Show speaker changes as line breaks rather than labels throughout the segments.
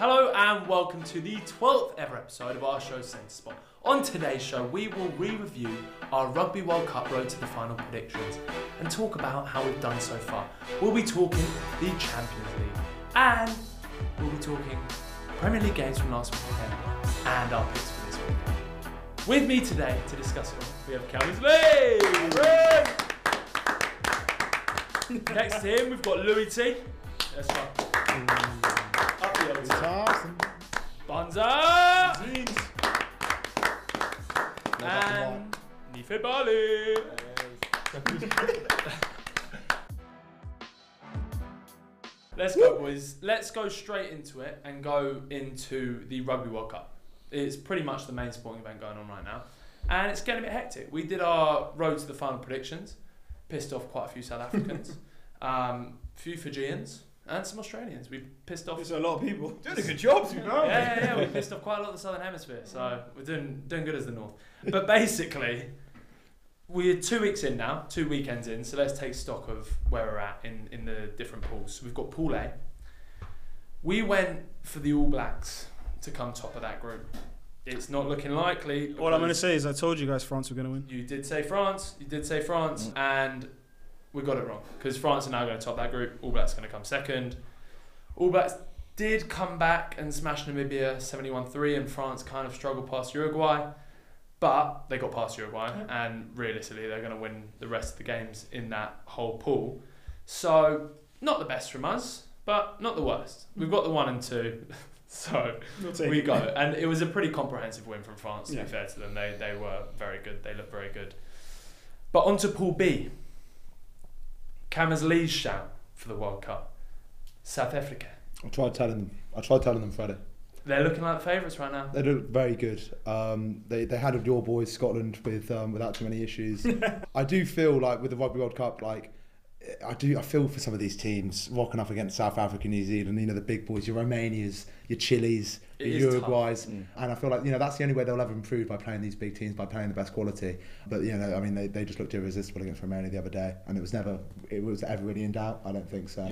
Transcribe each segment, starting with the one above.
Hello and welcome to the 12th ever episode of our show Centre Spot. On today's show, we will re-review our Rugby World Cup road to the final predictions and talk about how we've done so far. We'll be talking the Champions League and we'll be talking Premier League games from last weekend and our picks for this weekend. With me today to discuss it all, we have Calvin's Lee. Next to him, we've got Louis T. Go. Up the old T. Bonza and Nife Bali. Let's go, boys. Let's go straight into it and go into the Rugby World Cup. It's pretty much the main sporting event going on right now, and it's getting a bit hectic. We did our road to the final predictions, pissed off quite a few South Africans, um, few Fijians, and some Australians. We pissed off
There's a lot of people.
Doing a good job, to be
yeah, yeah, yeah. We pissed off quite a lot of the southern hemisphere, so we're doing doing good as the north. But basically, we're two weeks in now, two weekends in. So let's take stock of where we're at in in the different pools. So we've got Pool A. We went for the All Blacks to come top of that group. It's not looking likely.
All I'm going to say is I told you guys France were going to win.
You did say France. You did say France, mm. and we got it wrong because France are now going to top that group. All Blacks going to come second. All Blacks did come back and smash Namibia 71-3, and France kind of struggled past Uruguay, but they got past Uruguay, and realistically, they're going to win the rest of the games in that whole pool. So not the best from us, but not the worst. We've got the one and two, so we go. And it was a pretty comprehensive win from France, to
Yeah.
be fair to them. They, they were very good. They looked very good. But on to Pool B. Cameras Lee's shout for the World Cup. South Africa.
I tried telling them. I tried telling them Friday.
They're looking like favourites right now.
They look very good. Um, they they handled your boys Scotland with um, without too many issues. I do feel like with the Rugby World Cup, like I do. I feel for some of these teams rocking up against South Africa, New Zealand. You know the big boys, your Romanias, your Chilis,
It
your
is tough.
Uruguays, and I feel like you know that's the only way they'll ever improve by playing these big teams by playing the best quality. But you know, I mean, they, they just looked irresistible against Romania the other day, and it was never it was ever really in doubt. I don't think so.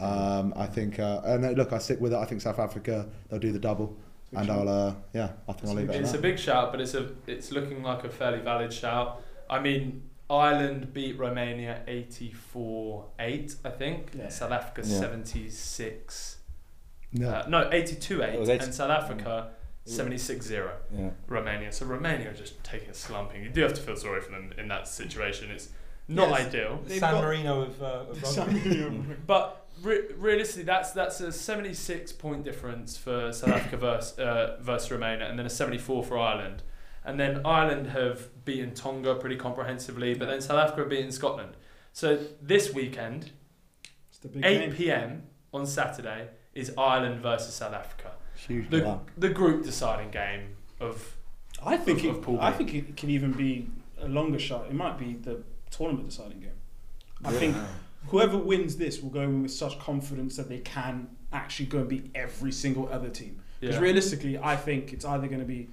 Um, I think, uh, and uh, look, I stick with it. I think South Africa they'll do the double, and I'll, uh, yeah, I think I'll leave it.
It's
at
a big shout, but it's a it's looking like a fairly valid shout. I mean, Ireland beat Romania 84-8, I think.
Yeah.
South Africa
Yeah.
76
No.
Uh, no, 82
It was
8.
80
And South Africa 76 0.
Yeah.
Romania. So Romania are just taking a slumping. You do have to feel sorry for them in that situation. It's not
Yes.
ideal.
San Marino of, uh, of rugby.
But re- realistically, that's that's a 76 point difference for South Africa versus, uh, versus Romania, and then a 74 for Ireland. And then Ireland have beaten Tonga pretty comprehensively, but then South Africa have beaten Scotland. So this weekend,
It's the big
8
game.
p.m. on Saturday, is Ireland versus South Africa.
Huge.
The,
Wow.
the group deciding game of
I think
of-
it,
of Pool
I
B.
think it can even be a longer shot. It might be the tournament deciding game. I think whoever wins this will go in with such confidence that they can actually go and beat every single other team. Because
yeah.
realistically, I think it's either going to be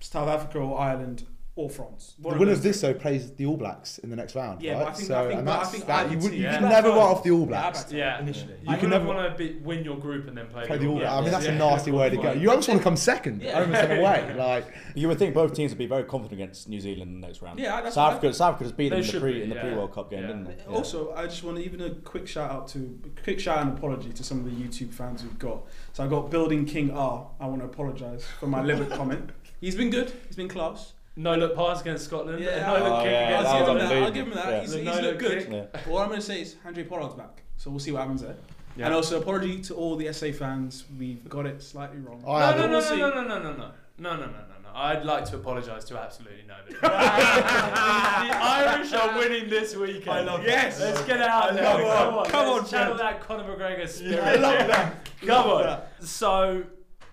South Africa or Ireland or France. One
The winner of this though plays the All Blacks in the next round.
Yeah,
right?
but I think-
so,
I think-
and
but I
that's
think
that.
I
You,
would
would, you
Yeah.
can
Black
never write off the All Blacks.
but-
Yeah.
Initially.
You
I
can never-
want to be, win your group and then play,
Play the All
yeah.
Blacks. I mean, that's
yeah.
a nasty way to go. You almost want to come second,
Yeah.
home and away. Like,
You would think both teams would be very confident against New Zealand in the next round.
Yeah, that's
South
what I-
Africa, South Africa just beat them in the pre
be,
in the
yeah.
pre World Cup game, didn't they?
Also, I just want even a quick shout out to quick shout and apology to some of the YouTube fans we've got. So I got Building King R. I want to apologise for my Libbok comment. He's been good. He's been class.
No look pass against Scotland.
Yeah,
no look
oh,
kick
yeah,
against
that was
I'll, give him that. I'll give him that.
Yeah.
He's, he's
no-look
looked good.
kick.
Yeah.
All I'm going to say is Andre Pollard's back. So we'll see what happens there.
Yeah.
And also apology to all the SA fans. We've got it slightly wrong.
I
no, no, no,
We'll
no, no, no, no, no, no, no, no, no, no, no. I'd like to apologise to absolutely nobody. the Irish are winning this weekend.
I love Yes.
Let's get it out
I
there. Come on,
Come
let's
on,
channel that Conor McGregor spirit.
I love that.
Come
Love
on.
that.
So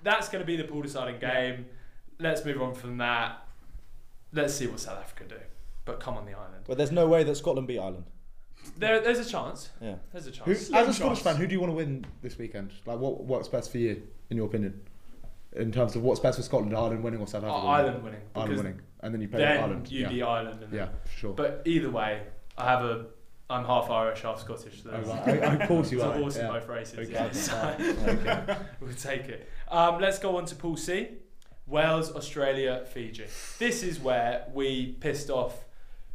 that's going to be the pool deciding game. Let's move on from that. Let's see what South Africa do. But come on the island.
But there's no way that Scotland beat Ireland.
There, there's a chance.
Yeah.
There's a
who,
chance.
as
Slim
a Scottish
chance.
fan, who do you want to win this weekend? Like, what works best for you, in your opinion, in terms of what's best for Scotland, Ireland winning or South
Uh,
Africa?
Ireland winning.
Ireland winning, and then you play
Then
Ireland.
you
yeah.
beat Ireland. And
yeah, for sure.
But either way, I have a. I'm half Irish, half Scottish. So
Oh,
there's-
right. I, I, of course you
It's a
are.
horse in
yeah.
both races.
Okay.
yeah, so
okay.
we'll take it. Um, let's go on to Pool C. Wales, Australia, Fiji. This is where we pissed off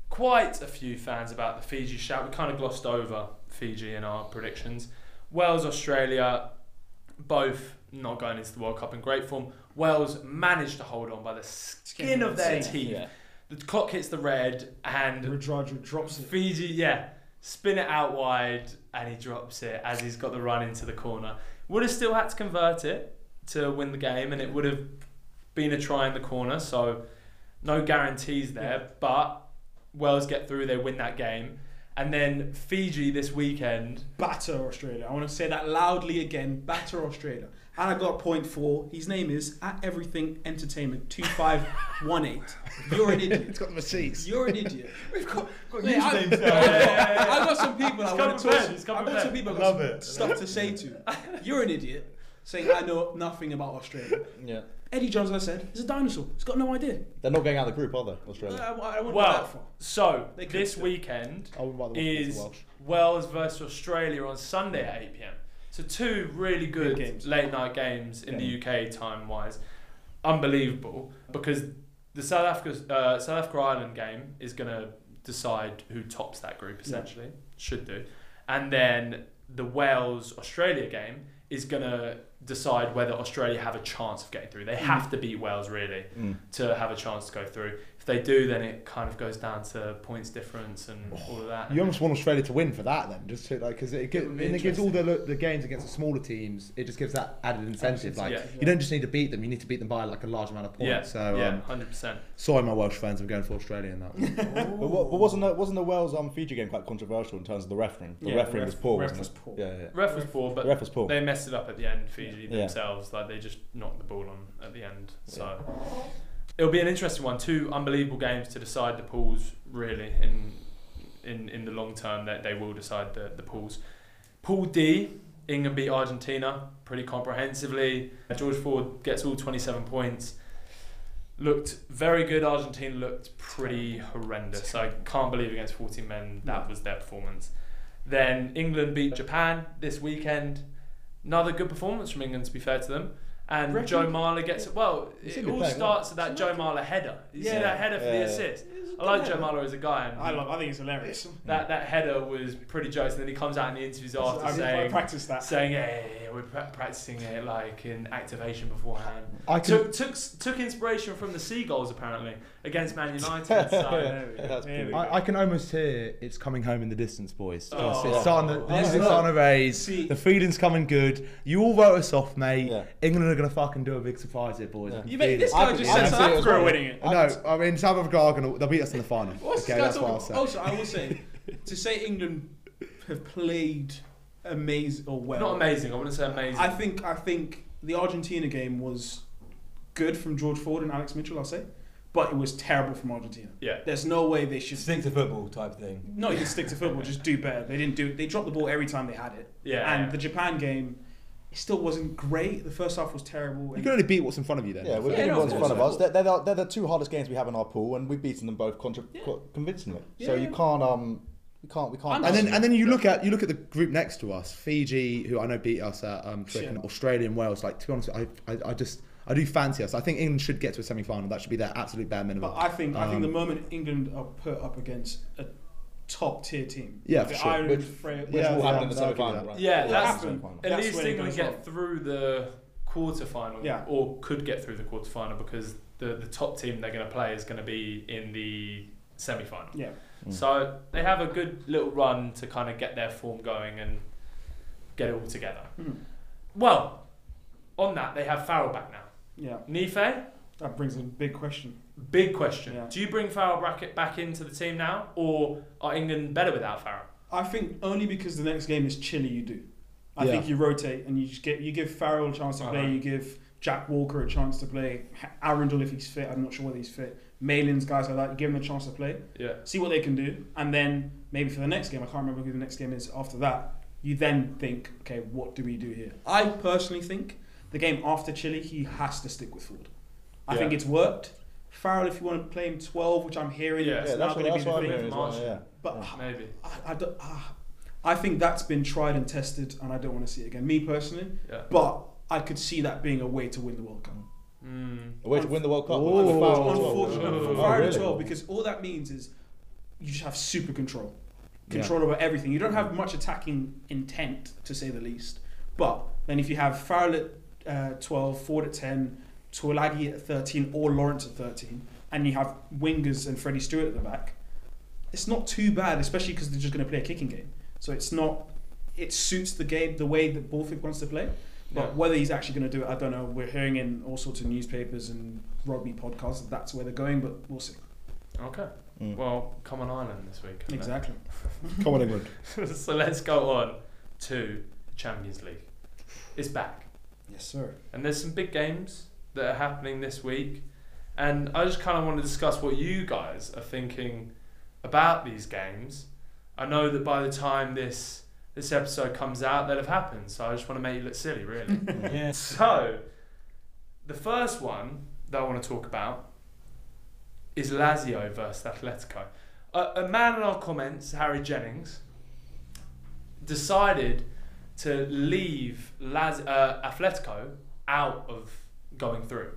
quite a few fans about the Fiji shout. We kind of glossed over Fiji in our predictions. Wales, Australia, both not going into the World Cup in great form. Wales managed to hold on by the skin of their
Insane.
teeth.
Yeah.
The clock hits the red, and
Radradra drops it.
Fiji, yeah, spin it out wide, and he drops it as he's got the run into the corner. Would have still had to convert it to win the game, and it would have been a try in the corner. So no guarantees there, but Wales get through, they win that game, and then Fiji this weekend.
Batter Australia. I want to say that loudly again. Batter Australia. And I got point four. His name is at Everything Entertainment two five one eight. You're an idiot.
it's got the receipts.
You're an idiot.
We've got, got
Mate, I,
usernames now.
I got some people I
He's
want to
come
talk.
prepared, he's come
I've got some people I
Love
got some
it.
stuff to say to. You're an idiot. Saying I know nothing about Australia.
Yeah.
Eddie Jones, as I said, is a dinosaur. He's got no idea.
They're not going out of the group, are they,
I,
Australia?
I, I wouldn't that
Well,
far.
so
They
this
still.
weekend
I wouldn't rather watch it
is
as Welsh.
Wales versus Australia on Sunday at 8 pm. So two really good
games.
late night games in the UK time wise. Unbelievable because the South Africa uh, South Africa Ireland game is going to decide who tops that group essentially should do, and then the Wales Australia game is going to decide whether Australia have a chance of getting through. They have to beat Wales really
Mm.
to have a chance to go through. If they do, then it kind of goes down to points difference and all of that.
You almost want Australia to win for that, then, just to like because it, gives,
would be
and it gives all the the games against the smaller teams. It just gives that added incentive. Like
Yeah.
you don't just need to beat them; you need to beat them by like a large amount of points.
Yeah,
So
yeah,
um,
hundred percent.
sorry, my Welsh fans, I'm going for Australia in that. One.
But, what, but wasn't the, wasn't the Wales um, Fiji game quite controversial in terms of the refereeing? The
Yeah,
refereeing
the
was poor,
ref
wasn't
was poor.
Yeah, yeah.
Ref was poor, but
ref was poor.
they messed it up at the end. Fiji
Yeah.
themselves, like they just knocked the ball on at the end. So it'll be an interesting one. Two unbelievable games to decide the pools. Really, in in in the long term, that they will decide the the pools. Pool D, England beat Argentina pretty comprehensively. George Ford gets all twenty seven points. Looked very good. Argentina looked pretty horrendous. I can't believe against 14 men that was their performance. Then England beat Japan this weekend. Another good performance from England, to be fair to them. And
Reckon-
Joe Marler gets it. well.
He's
It all
player,
starts with that Joe Marler header. You see that header for the assist. I like Joe Marler as a guy, and
I love. I think it's hilarious.
that that header was pretty jokes. And then he comes out in the interviews after
I, I
saying,
practiced that.
saying, "Hey, we're practicing it like in activation beforehand."
I can.
Took took took inspiration from the Seagulls apparently against Man United. So.
There.
That's
There we
cool.
go.
I, I can almost hear it's coming home in the distance, boys.
Oh.
It's, it's starting to, the
Oh.
music's starting to raise.
See-
the feeling's coming good. You all wrote us off, mate.
Yeah.
England are going to fucking do a big surprise here, boys.
Yeah.
I can
You
feel
made this
it.
I
guy
could-
just
I
said
can
South
see it as
Africa are winning it.
No, I mean South Africa are going to. They'll beat us in the final.
What's
okay, that's what I'll say.
Also, I will say to say England have played amazing or well.
Not amazing. I wouldn't say amazing.
I think I think the Argentina game was good from George Ford and Alex Mitchell. I'll say, but it was terrible from Argentina.
yeah.
There's no way they should.
Stick to football type thing.
No, you can stick to football. Just do better. They didn't do. They dropped the ball every time they had it.
Yeah.
And the Japan game, it still wasn't great. The first half was terrible.
You
and-
can only beat what's in front of you then.
Yeah, we're
Yeah,
beating what's in front of us. They're, they're, the, they're the two hardest games we have in our pool, and we've beaten them both contra-
Yeah.
co- convincingly. So you can't um, we can't we can't.
And then, and then you look at you look at the group next to us, Fiji, who I know beat us at um, Twickenham,
Yeah.
Australia and Wales. Like to be honest, I, I, I just I do fancy us. I think England should get to a semi final. That should be their absolute bare minimum.
But I think I think
Um,
the moment England are put up against a top tier team,
Yeah,
the
for sure.
Ireland,
Which-
Fra-
which
Yeah,
will happen in the semi final,
that.
right?
Yeah,
Will
that's-
happen.
semi-final.
At
That's
least
when
England
goes
get
wrong.
through the quarter final,
Yeah.
or could get through the quarter final because the, the top team they're going to play is going to be in the semi final.
Yeah,
Mm.
So they have a good little run to kind of get their form going and get it all together.
Hmm.
Well, on that, they have Farrell back now.
Yeah.
Nife,
That brings a big question.
big question.
Yeah.
Do you bring Farrell back, back into the team now, or are England better without Farrell?
I think only because the next game is Chile, you do. I
Yeah.
think you rotate and you just get you give Farrell a chance to play.
Uh-huh.
You give Jack Walker a chance to play. Arundell if he's fit. I'm not sure whether he's fit. Malin's guys like that. You give them a chance to play.
Yeah.
See what they can do, and then maybe for the next game, I can't remember who the next game is. After that, you then think, okay, what do we do here? I personally think the game after Chile, he has to stick with Ford. I
Yeah.
think it's worked. Farrell, if you want to play him 12, which I'm hearing,
Yeah.
is
yeah,
now
that's what,
going to be
that's
the
what I'm
thing.
well. Yeah.
But
Yeah.
Maybe.
I, I, don't, ah, I think that's been tried and tested, and I don't want to see it again. Me personally,
Yeah.
but I could see that being a way to win the World Cup.
Mm.
A way to win the World Cup.
Oh.
Under Farrell.
Unfortunately,
Oh,
for Fire
really?
12, because all that means is you just have super control.
Yeah.
Control over everything. You don't have much attacking intent, to say the least. But then if you have Farrell at uh, 12, Ford at 10, Tuilagi at 13, or Lawrence at 13, and you have wingers and Freddie Steward at the back, it's not too bad, especially because they're just going to play a kicking game. So it's not. It suits the game the way that Borthwick wants to play. But
Yeah.
whether he's actually going to do it, I don't know. We're hearing in all sorts of newspapers and rugby podcasts that that's where they're going, but we'll see.
Okay.
Mm.
Well, come on Ireland this week. haven't?
Exactly.
Come on, England.
so let's go on to the Champions League. It's back.
Yes, sir.
And there's some big games that are happening this week. And I just kind of want to discuss what you guys are thinking about these games. I know that by the time this this episode comes out, they'll have happened. So I just want to make you look silly, really.
Yeah.
so, the first one that I want to talk about is Lazio versus Atletico. A, a man in our comments, Harry Jennings, decided to leave Laz- uh, Atletico out of going through.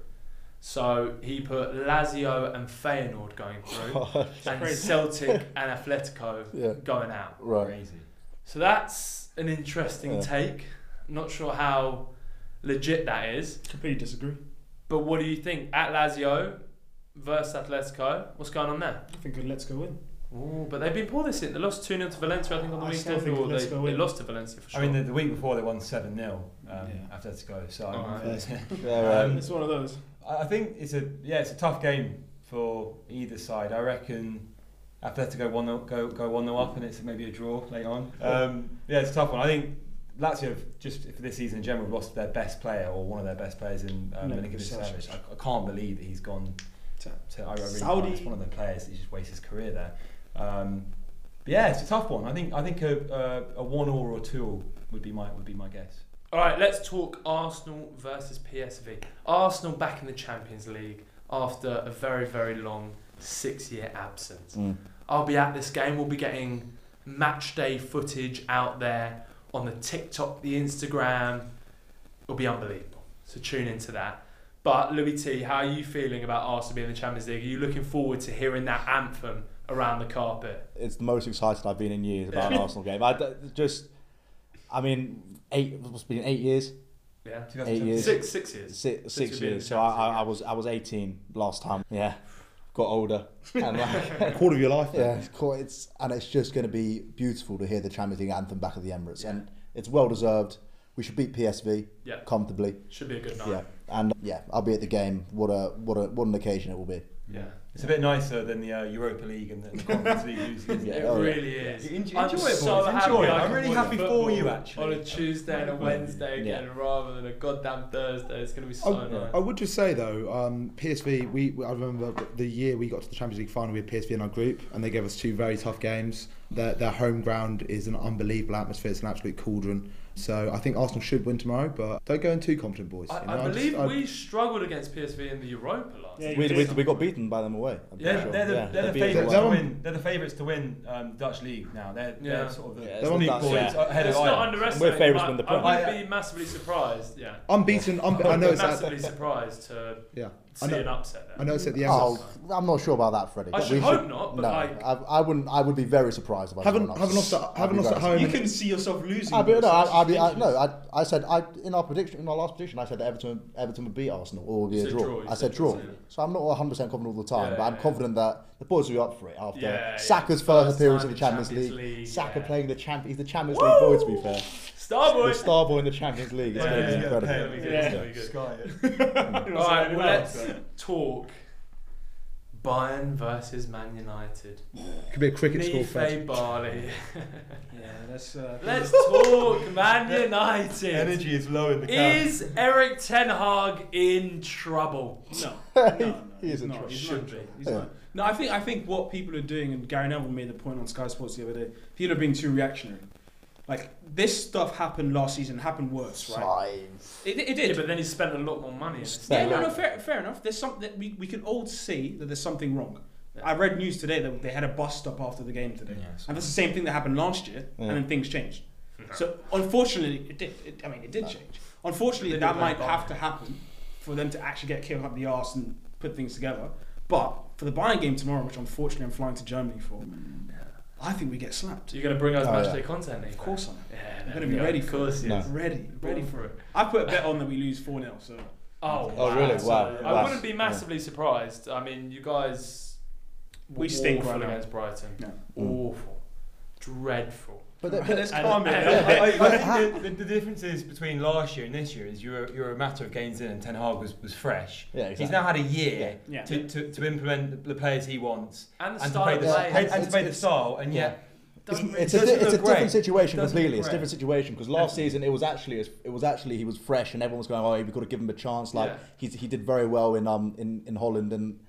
So he put Lazio and Feyenoord going through, and
crazy.
Celtic and Atletico
Yeah.
going out.
Right.
Crazy.
So that's an interesting
Yeah.
take. Not sure how legit that is,
Completely disagree.
but what do you think? At Lazio versus Atletico, what's going on there?
I think let's go in.
Ooh, but they've been poor this year. They lost 2 0 to Valencia, I think, on the
I still
weekend.
think
Or they, they lost to Valencia for sure.
I mean, the, the week before they won 7 0 um,
Yeah.
after Atletico. So
Oh,
I'm-
right.
Um,
It's one of those.
I I think it's a yeah, it's a tough game for either side. I reckon Atletico one go go one 0 up, and it's maybe a draw later on. Um, yeah, it's a tough one. I think Lazio have just for this season in general lost their best player or one of their best players in um,
No,
Milinkovic
Savic.
Savic. I, I can't believe that he's gone
To-
to. I, I really
Saudi.
It's one of the players he just wastes his career there. Um, but yeah, it's a tough one. I think I think a, a, a one or a two would be my would be my guess.
All right, let's talk Arsenal versus PSV. Arsenal back in the Champions League after a very, very long six year absence.
Mm.
I'll be at this game. We'll be getting match day footage out there on the TikTok, the Instagram. It'll be unbelievable. So tune into that. But Louis T, how are you feeling about Arsenal being in the Champions League? Are you looking forward to hearing that anthem around the carpet?
It's the most excited I've been in years about an Arsenal game. I just, I mean, eight. It's been eight years,
Yeah,
eight years,
six six years.
six, six
we've been in
years. So I, I, I was I was 18 last time. Yeah, got older. And uh, like,
A quarter of your life.
Yeah, it's cool. It's and it's just going to be beautiful to hear the Champions League anthem back at the Emirates,
Yeah.
and it's well deserved. We should beat PSV
Yeah,
comfortably.
should be a good night.
Yeah, and yeah, I'll be at the game. What a what a what an occasion it will be.
yeah.
It's a bit nicer than the uh, Europa League and the, the Conference League usually.
Yeah.
It
it?
Oh, yeah.
really is.
You enjoy-
I'm
enjoy it,
so
boys,
happy
enjoy it.
I
I'm really happy for you, actually.
On a Tuesday and a Wednesday again,
Yeah.
rather than a goddamn Thursday. It's going to be so
I,
nice.
I would just say though, um, PSV. We I remember the year we got to the Champions League final. We had PSV in our group, and they gave us two very tough games. Their, their home ground is an unbelievable atmosphere. It's an absolute cauldron. So I think Arsenal should win tomorrow, but don't go in too confident, boys.
I,
you know,
I
just-
believe
I-
we struggled against PSV in the Europa last
Yeah,
year.
we, we, we got beaten by them away. I'm
Yeah,
pretty
they're the,
Yeah,
they're the
they beat
favourites to win. They're the favourites to win um, Dutch league now. They're,
Yeah.
they're sort of the,
Yeah,
the
they're
big
on that-
boys
yeah.
ahead
Let's
of
not
Bayern.
underestimate.
We're favourites to win the
I
Prem.
wouldn't be massively surprised. Yeah,
unbeaten. Un- I know it's
massively surprised to
yeah.
See
I know,
an upset there.
I know it's at the
Oh, I'm not sure about that, Freddie.
I
but
should
we
hope not, but
no,
like-
I, I wouldn't. I would be very surprised if I
Haven't
saw an
haven't
upset.
lost at,
I'd
haven't
be
lost at
very
home.
You can see yourself losing.
I, but, no, I,
so
I,
it's
mean, I, no, I, I said I in our prediction in our last prediction I said that Everton Everton would beat Arsenal or be a draw.
draw,
I
said
said draw.
draw.
So I'm not 100 percent confident all the time,
Yeah,
but I'm
yeah,
confident that the boys will be up for it after
Yeah, yeah.
Saka's
First
first appearance in the Champions,
Champions
League.
League,
Saka playing the champ. He's the Champions League boy to be fair.
Starboy.
The star boy in the Champions League. It's
Yeah,
going to be
yeah,
incredible.
yeah. It's good,
Yeah.
it's gonna be good.
Sky.
All right, well, let's
though.
Talk Bayern versus Man United.
Could be a cricket score. Fred.
Nife Barley.
Yeah, that's. Uh,
Let's talk Man United.
Energy is low in the camp.
Is Eric Ten Hag in trouble?
No, no, no.
He is
he's
in
not.
trouble.
He's
Should
not
be.
He's
Yeah.
not. No, I think I think what people are doing, and Gary Neville made the point on Sky Sports the other day. People are being too reactionary. Like this stuff happened last season, happened worse, right?
Fine.
It, it
Yeah,
did.
but then he spent a lot more money.
Yeah, no, no, fair, fair enough. There's something that we, we can all see that there's something wrong. I read news today that they had a bus stop after the game today,
Yeah,
and that's the same thing that happened last year,
Yeah.
and then things changed. Mm-hmm. So unfortunately, it did. It, I mean, it did change. Unfortunately, that might have
Bayern.
to happen for them to actually get kicked up the arse and put things together. But for the Bayern game tomorrow, which unfortunately I'm flying to Germany for, I think we get slapped.
You're going to bring us
Oh,
match
yeah.
day content, Nico?
Of course I am.
Yeah,
I'm gonna be ready
Of
for
course,
it.
yes.
Ready,
Ready for it.
I put a bet on that we lose 4 0, so.
Oh,
Oh,
wow.
really?
So
Wow.
I
Wow.
wouldn't be massively surprised. I mean, you guys
We stink
awful
right now.
against Brighton.
Yeah. Mm.
Awful. Dreadful.
But, the,
Right,
but
let's
and-
calm it
and-
down.
I, I, I think the, the, the differences between last year and this year is you're, you're a matter of gains in and Ten Hag was, was fresh.
Yeah,
He's now had a year
Yeah.
to, to, to implement the players he wants
And the
and to play
of
the,
play.
and, and to play the style, and yet
It's,
doesn't
it's a, it's a different
great.
situation
Doesn't
completely. It's a different situation because last season it was actually it was actually he was fresh and everyone was going, oh, we could have got to give him a chance. Like
Yeah.
he's, he did very well in um in, in Holland and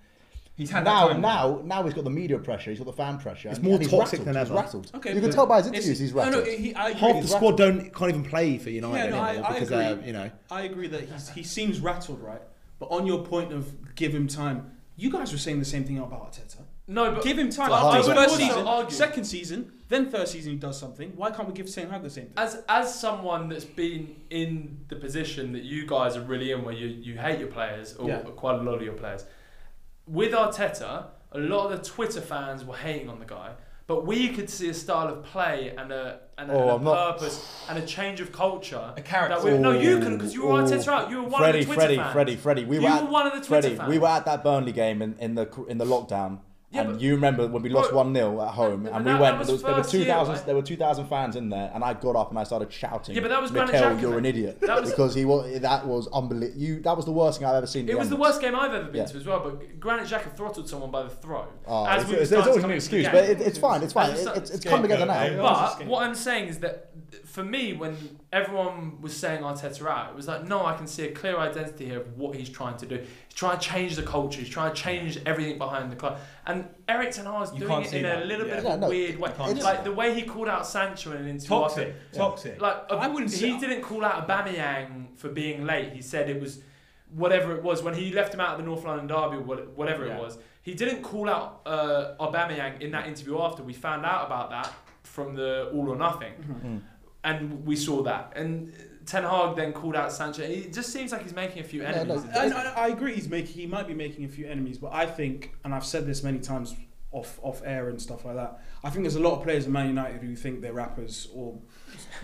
he's had
now
time.
now now he's got the media pressure. He's got the fan pressure.
It's more
he's
toxic
rattled,
than
he's rattled.
Okay,
you can tell by his interviews he's
no, no,
rattled.
he, I agree.
Half the
He's
squad don't can't even play for United
Yeah, no,
anymore
I
because
agree.
they're you know.
I agree that he's, he seems rattled, right? But on your point of give him time, you guys were saying the same thing about Arteta.
No, but
give him time.
But I
After
would
first season,
argue-
second season, then third season he does something. Why can't we give Ten Hag the same thing?
as as someone that's been in the position that you guys are really in, where you, you hate your players or
Yeah.
quite a lot of your players, with Arteta, a lot of the Twitter fans were hating on the guy, but we could see a style of play and a and a,
Oh,
and a
I'm not-
purpose and a change of culture.
a character.
That we, no, you can because you were
ooh.
Arteta out. You were one
Freddie,
of the Twitter
Freddie,
fans.
Freddie, Freddie. We
you
were,
were
at,
one of the Twitter
Freddie,
fans.
we were at that Burnley game in, in the in the lockdown.
Yeah,
and
but-
you remember when we lost one 0 at home,
but
and
that-
we went.
that was
there, was, there were
first
two
year,
thousand.
right?
There were two thousand fans in there, and I got up and I started shouting.
Yeah, but that was Granit
Mikel, you're an idiot.
That was-
because he was. That was unbelievable. You. That was the worst thing I've ever seen.
It
the
was the worst game I've ever been
Yeah.
to as well. But Granit Xhaka throttled someone by the throat.
Oh,
as
it's,
we
it's, there's always an excuse, but it, it's fine. It's fine.
As
It, it's, it's come together now.
But what I'm saying is that for me, when everyone was saying Arteta out, it was like, no, I can see a clear identity here of what he's trying to do. He's trying to change the culture. He's trying to change everything behind the club. And Eric Ten Hag's
You
doing it
see
in a little
Yeah.
bit
Yeah,
of a
no,
weird way. Like the way he called out Sancho in an interview.
toxic,
after-
toxic.
Like
I wouldn't
he
say-
didn't call out Aubameyang for being late. He said it was whatever it was when he left him out of the North London derby or whatever
Yeah.
it was. He didn't call out uh, Aubameyang in that interview after. We found out about that from the All or Nothing,
Mm.
And we saw that. And Ten Hag then called out Sancho. It just seems like he's making a few
no,
enemies.
I, I, I agree. He's making. He might be making a few enemies, but I think, and I've said this many times off off air and stuff like that. I think there's a lot of players in Man United who think they're rappers or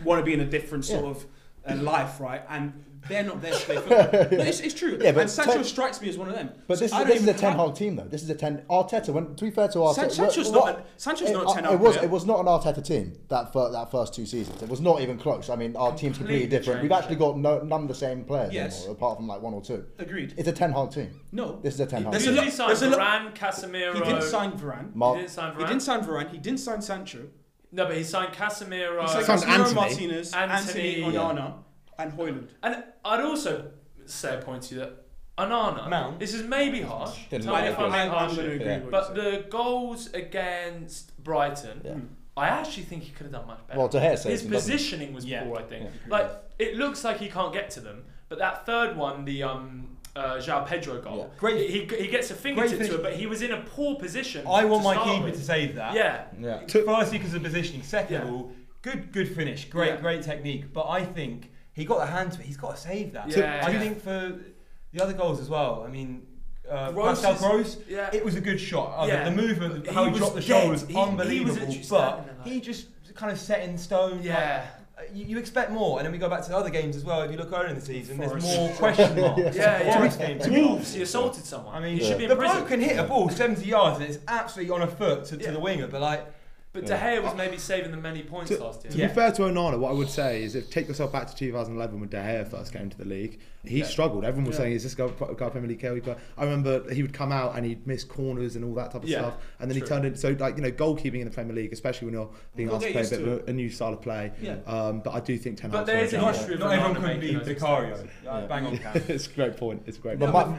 want to be in a different sort
Yeah.
of uh, life, right? And they're not there to play football. no, it's, it's true.
Yeah, but
and Sancho
Ten-
strikes me as one of them.
But this,
I
is,
don't
this is a Ten
have-
Hag team, though. This is a Ten. Arteta. When to be fair to Arteta,
San- Sancho's
what-
not. a- Sancho's
it,
not a uh, ten
it was
player.
it was not an Arteta team that fir- that first two seasons. It was not even close. I mean, our team's completely
Completely
different. We've actually got no, none of the same players
Yes.
anymore, apart from like one or two.
Agreed.
It's a Ten Hag team.
No,
This is a Ten Hag
There's
Who
a
team.
he
lot- there's a lot-
Varane, Casemiro.
he didn't sign Varane.
Mark,
he didn't sign Varane.
He didn't sign Varane. He didn't sign Sancho.
no, but he signed Casemiro.
He signed
Signed
Casemiro
Antony.
Martinez,
Antony,
Antony,
yeah.
Onana, and Højlund.
And I'd also say a point to you that Onana.
Mount.
This is maybe harsh.
Didn't
Tell me if. I'm being
I- I'm
harsh
agree
Yeah.
But the goals against Brighton,
Yeah.
I actually think he could have done much better.
Well, De Gea
His
them,
positioning was
Yeah.
poor, I think.
Yeah.
Like it looks like he can't get to them, but that third one, the um, uh, João Pedro goal,
Yeah.
Great-
He, he gets a fingertip to it, but he was in a poor position.
I want my keeper
with.
to save that.
Yeah,
Yeah.
Firstly, because of positioning. Second
Yeah.
of all, good, good finish. Great,
Yeah.
great technique. But I think he got the hand to it. He's got to save that.
Yeah.
I
Yeah.
think for the other goals as well. I mean, uh,
Gross
Pascal
is-
Gross.
yeah.
It was a good shot. Uh, the-
Yeah.
The, movement,
He
how he,
was
dropped the
dead.
shoulders,
He- he was
unbelievable.
literally
but
standing there like-
he just kind of set in stone.
yeah.
Like, you, you expect more, and then we go back to the other games as well. If you look earlier in the season, there's
Forest.
more question marks.
Yeah, yeah.
Forest games.
Wolves, he assaulted someone.
I mean,
he should be in
the
prison.
bloke can hit a ball 70 yards and it's absolutely on a foot to, to
Yeah.
the winger, but like,
But
Yeah.
De Gea was maybe saving them many points
To,
last year.
to
Yeah.
be fair to Onana, what I would say is if take yourself back to 2011 when De Gea first came to the league, he
Yeah.
struggled. Everyone was
Yeah.
saying, "Is this guy, guy Premier League keeper?" I remember he would come out and he'd miss corners and all that type of
Yeah,
stuff, and then he turned into so like you know goalkeeping in the Premier League, especially when you're being
You'll
asked to play a bit of a, a new style of play.
Yeah.
Um, but I do think Ten
But
Hag's
there
got
is a
not,
history of
not everyone can be
those
Vicario.
mistakes.
Uh, Bang on, Cam.
it's a great point. It's a great
But
point.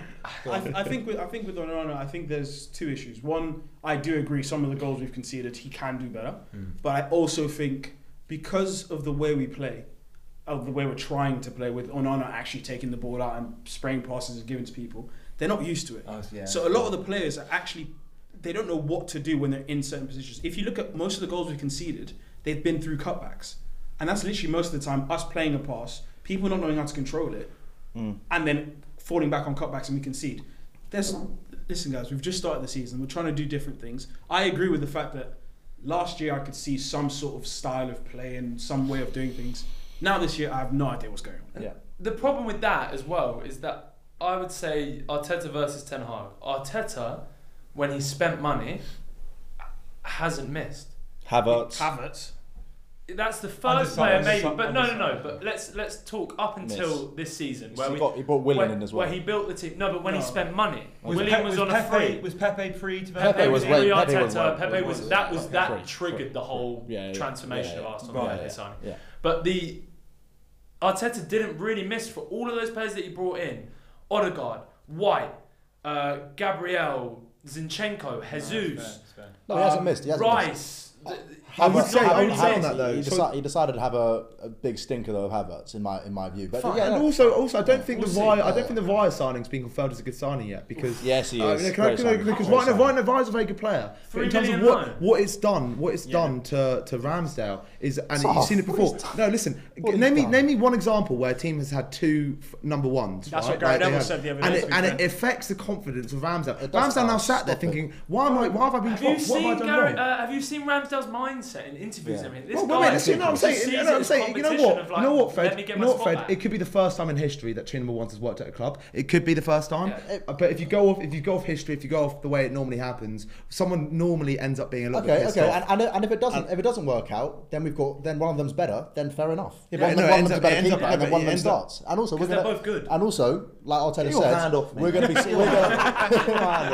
my-
I, I think with I think with Onana, I think there's two issues. One, I do agree some of the goals we've conceded he can do better, but I also think because of the way we play, of the way we're trying to play with Onana actually taking the ball out and spraying passes and giving to people, they're not used to it.
Oh, yeah.
So a lot of the players are actually they don't know what to do when they're in certain positions. If you look at most of the goals we've conceded, they've been through cutbacks. And that's literally most of the time us playing a pass, people not knowing how to control it,
Mm.
and then falling back on cutbacks and we concede. There's listen, guys. We've just started the season. We're trying to do different things. I agree with the fact that last year I could see some sort of style of play and some way of doing things. Now this year I have no idea what's going on.
Yeah.
The problem with that as well is that I would say Arteta versus Ten Hag. Arteta, when he spent money, hasn't missed.
Havertz.
Havertz.
That's the first player, maybe. But no, no, no. But let's let's talk up until
Miss.
this season
he,
where we
got, he brought Willian
where,
in as well.
where he built the team. No, but when he
No.
spent money,
Was
Willian
Pe-
was, on a
Pepe,
free.
Was Pepe free to
Pepe,
Pepe
was
was
pre
way- Pepe was
Arteta.
way-
Pepe
was-
was that was
okay,
that
free,
triggered
free.
the whole
Yeah, yeah,
transformation
yeah, yeah.
of Arsenal
Right,
with
yeah,
Pepe signing.
yeah.
But the Arteta didn't really miss for all of those players that he brought in: Odegaard, White, uh, Gabriel, Zinchenko, Jesus,
No, he hasn't missed. He hasn't missed.
Rice. th-
I would say- I would
really
say on that though.
He,
so-
deci- he decided to have a, a big stinker though of Havertz in my in my view. But
Fine.
yeah,
and
no.
also, also, I don't think
We'll
the
see.
Raya, I don't think the Raya signing's been confirmed as a good signing yet because.
yes, he
Uh,
is.
can I-
Great
can I-
signing.
because
Great
right now,
signing.
right now, Raya's a very good player. But in terms of what, what it's done, what it's
Yeah.
done to, to Ramsdale is, and
Soft.
you've seen it before. No, listen, name me
done.
name me one example where a team has had two f- number ones.
That's
right?
what Gary
Like
Neville said the other
and
day,
it, and it affects the confidence of Ramsdale.
It
Ramsdale now sat there thinking, why am I? Why have I been
Have
dropped?
you
What have
seen Gary, uh, Have you seen Ramsdale's mindset in interviews
Yeah.
and everything? This
Well,
guy
wait, listen, you know what I'm saying? You know what I'm saying? You know
competition
what?
of
You
like,
know what,
let
Fred?
me
You
get
know what, Fred? It could be the first time in history that two number ones has worked at a club. It could be the first time.
Yeah.
Uh, But if you go off, if you go off history, if you go off the way it normally happens, someone normally ends up being a little
Okay,
bit pissed
okay, and, and, and if it doesn't, if it doesn't work out, then we've got then one of them's better. Then fair enough.
Yeah,
one,
but
of
no,
them- one
ends
of them's a
up-
better
ends
keeper,
up-
and then one of them
ends up-
starts. And also, we're gonna
both good.
and also, like Arteta
Get your
said,
hand off
we're gonna be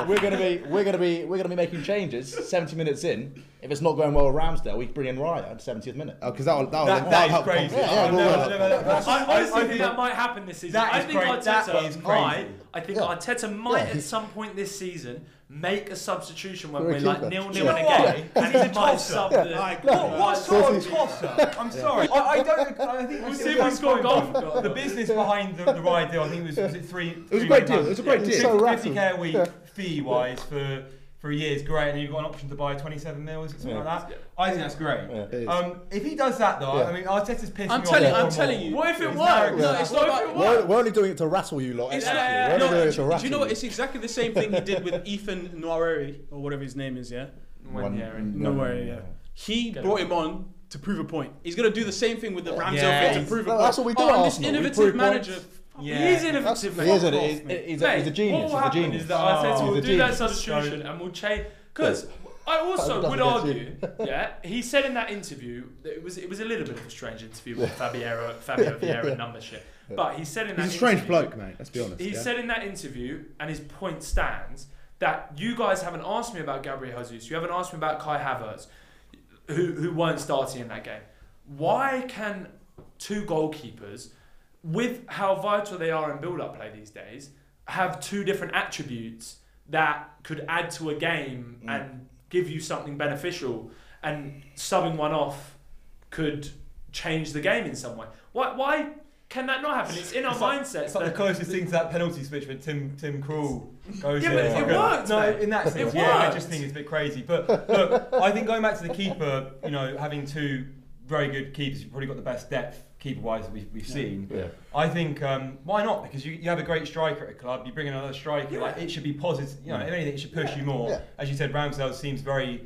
we're gonna, be we're gonna be we're gonna be making changes. Seventy minutes in, if it's not going well with Ramsdale, we bring in Raya at seventieth minute.
Oh, because that will that will
That,
that'll
that is
help
crazy.
confidence.
Yeah,
I've
yeah,
never-
well,
never- never- that's-
I honestly
I
think
think
that might happen this season. I think
cra- that
Arteta
is
might. I think
Yeah.
Arteta might
Yeah,
at some point this season make a substitution when
For a
we're like nil nil
Do
in a game, and
He's a tosser.
sub
Yeah.
the.
I agree.
What, what sort of tosser? I'm sorry. I, I don't. I think
We'll see if
a
we score a goal.
The business behind the, the ride deal, I think it was, was it three?
It was a great deal. It was a great
Yeah,
deal.
so
50 k a
rattled.
week
Yeah.
fee wise for for a year is great, and you've got an option to buy 27 mil, is it something
Yeah.
like that? I think that's great.
Yeah.
Um, if he does that though,
Yeah.
I mean, Arteta's pissing
I'm
me
telling-
off.
I'm telling you.
What if it
He's
works?
No, it's not about-
We're, we're only doing it to rattle you lot.
It's
actually.
yeah, yeah,
We're
no,
doing
do, do you know what? It's exactly the same thing he did with Ethan Nwaneri or whatever his name is. Yeah,
When
One-
yeah, and-
Yeah, he
Get
brought him on to prove a point. He's gonna do the same thing with the Ramsdale
Yeah,
thing to prove a
no,
point.
that's what we do
Oh, I'm this innovative manager.
points.
He
Yeah.
is innovative.
he is, a, he's,
Mate,
he's, a, he's a genius.
What will
He's a
happen
genius.
is that I said
Oh,
we'll
he's a
do that
genius.
substitution and we'll change. Because I also would argue, yeah, he said in that interview that it was it was a little bit of a strange interview with Fabio Fabio Vieira and number shit. But he said in that
He's a strange
interview,
bloke, mate. Let's be honest.
He
yeah?
said in that interview, and his point stands, that you guys haven't asked me about Gabriel Jesus. You haven't asked me about Kai Havertz, who, who weren't starting in that game. Why can two goalkeepers, with how vital they are in build up play these days, have two different attributes that could add to a game
Mm.
and give you something beneficial, and subbing one off could change the game in some way? Why, why can that not happen? It's in our
It's like-
mindsets.
It's like the closest thing to that penalty switch when Tim Tim Krul goes
Yeah,
in.
but it worked,
No, in that sense, yeah. I just think it's a bit crazy. But look, I think going back to the keeper, you know, having two very good keepers, you've probably got the best depth keeper wise that we've, we've seen.
Yeah.
I think um, why not? Because you, you have a great striker at a club, you bring in another striker,
Yeah.
like it should be positive. You know, if anything, it should push you more.
Yeah.
As you said, Ramsdale seems very.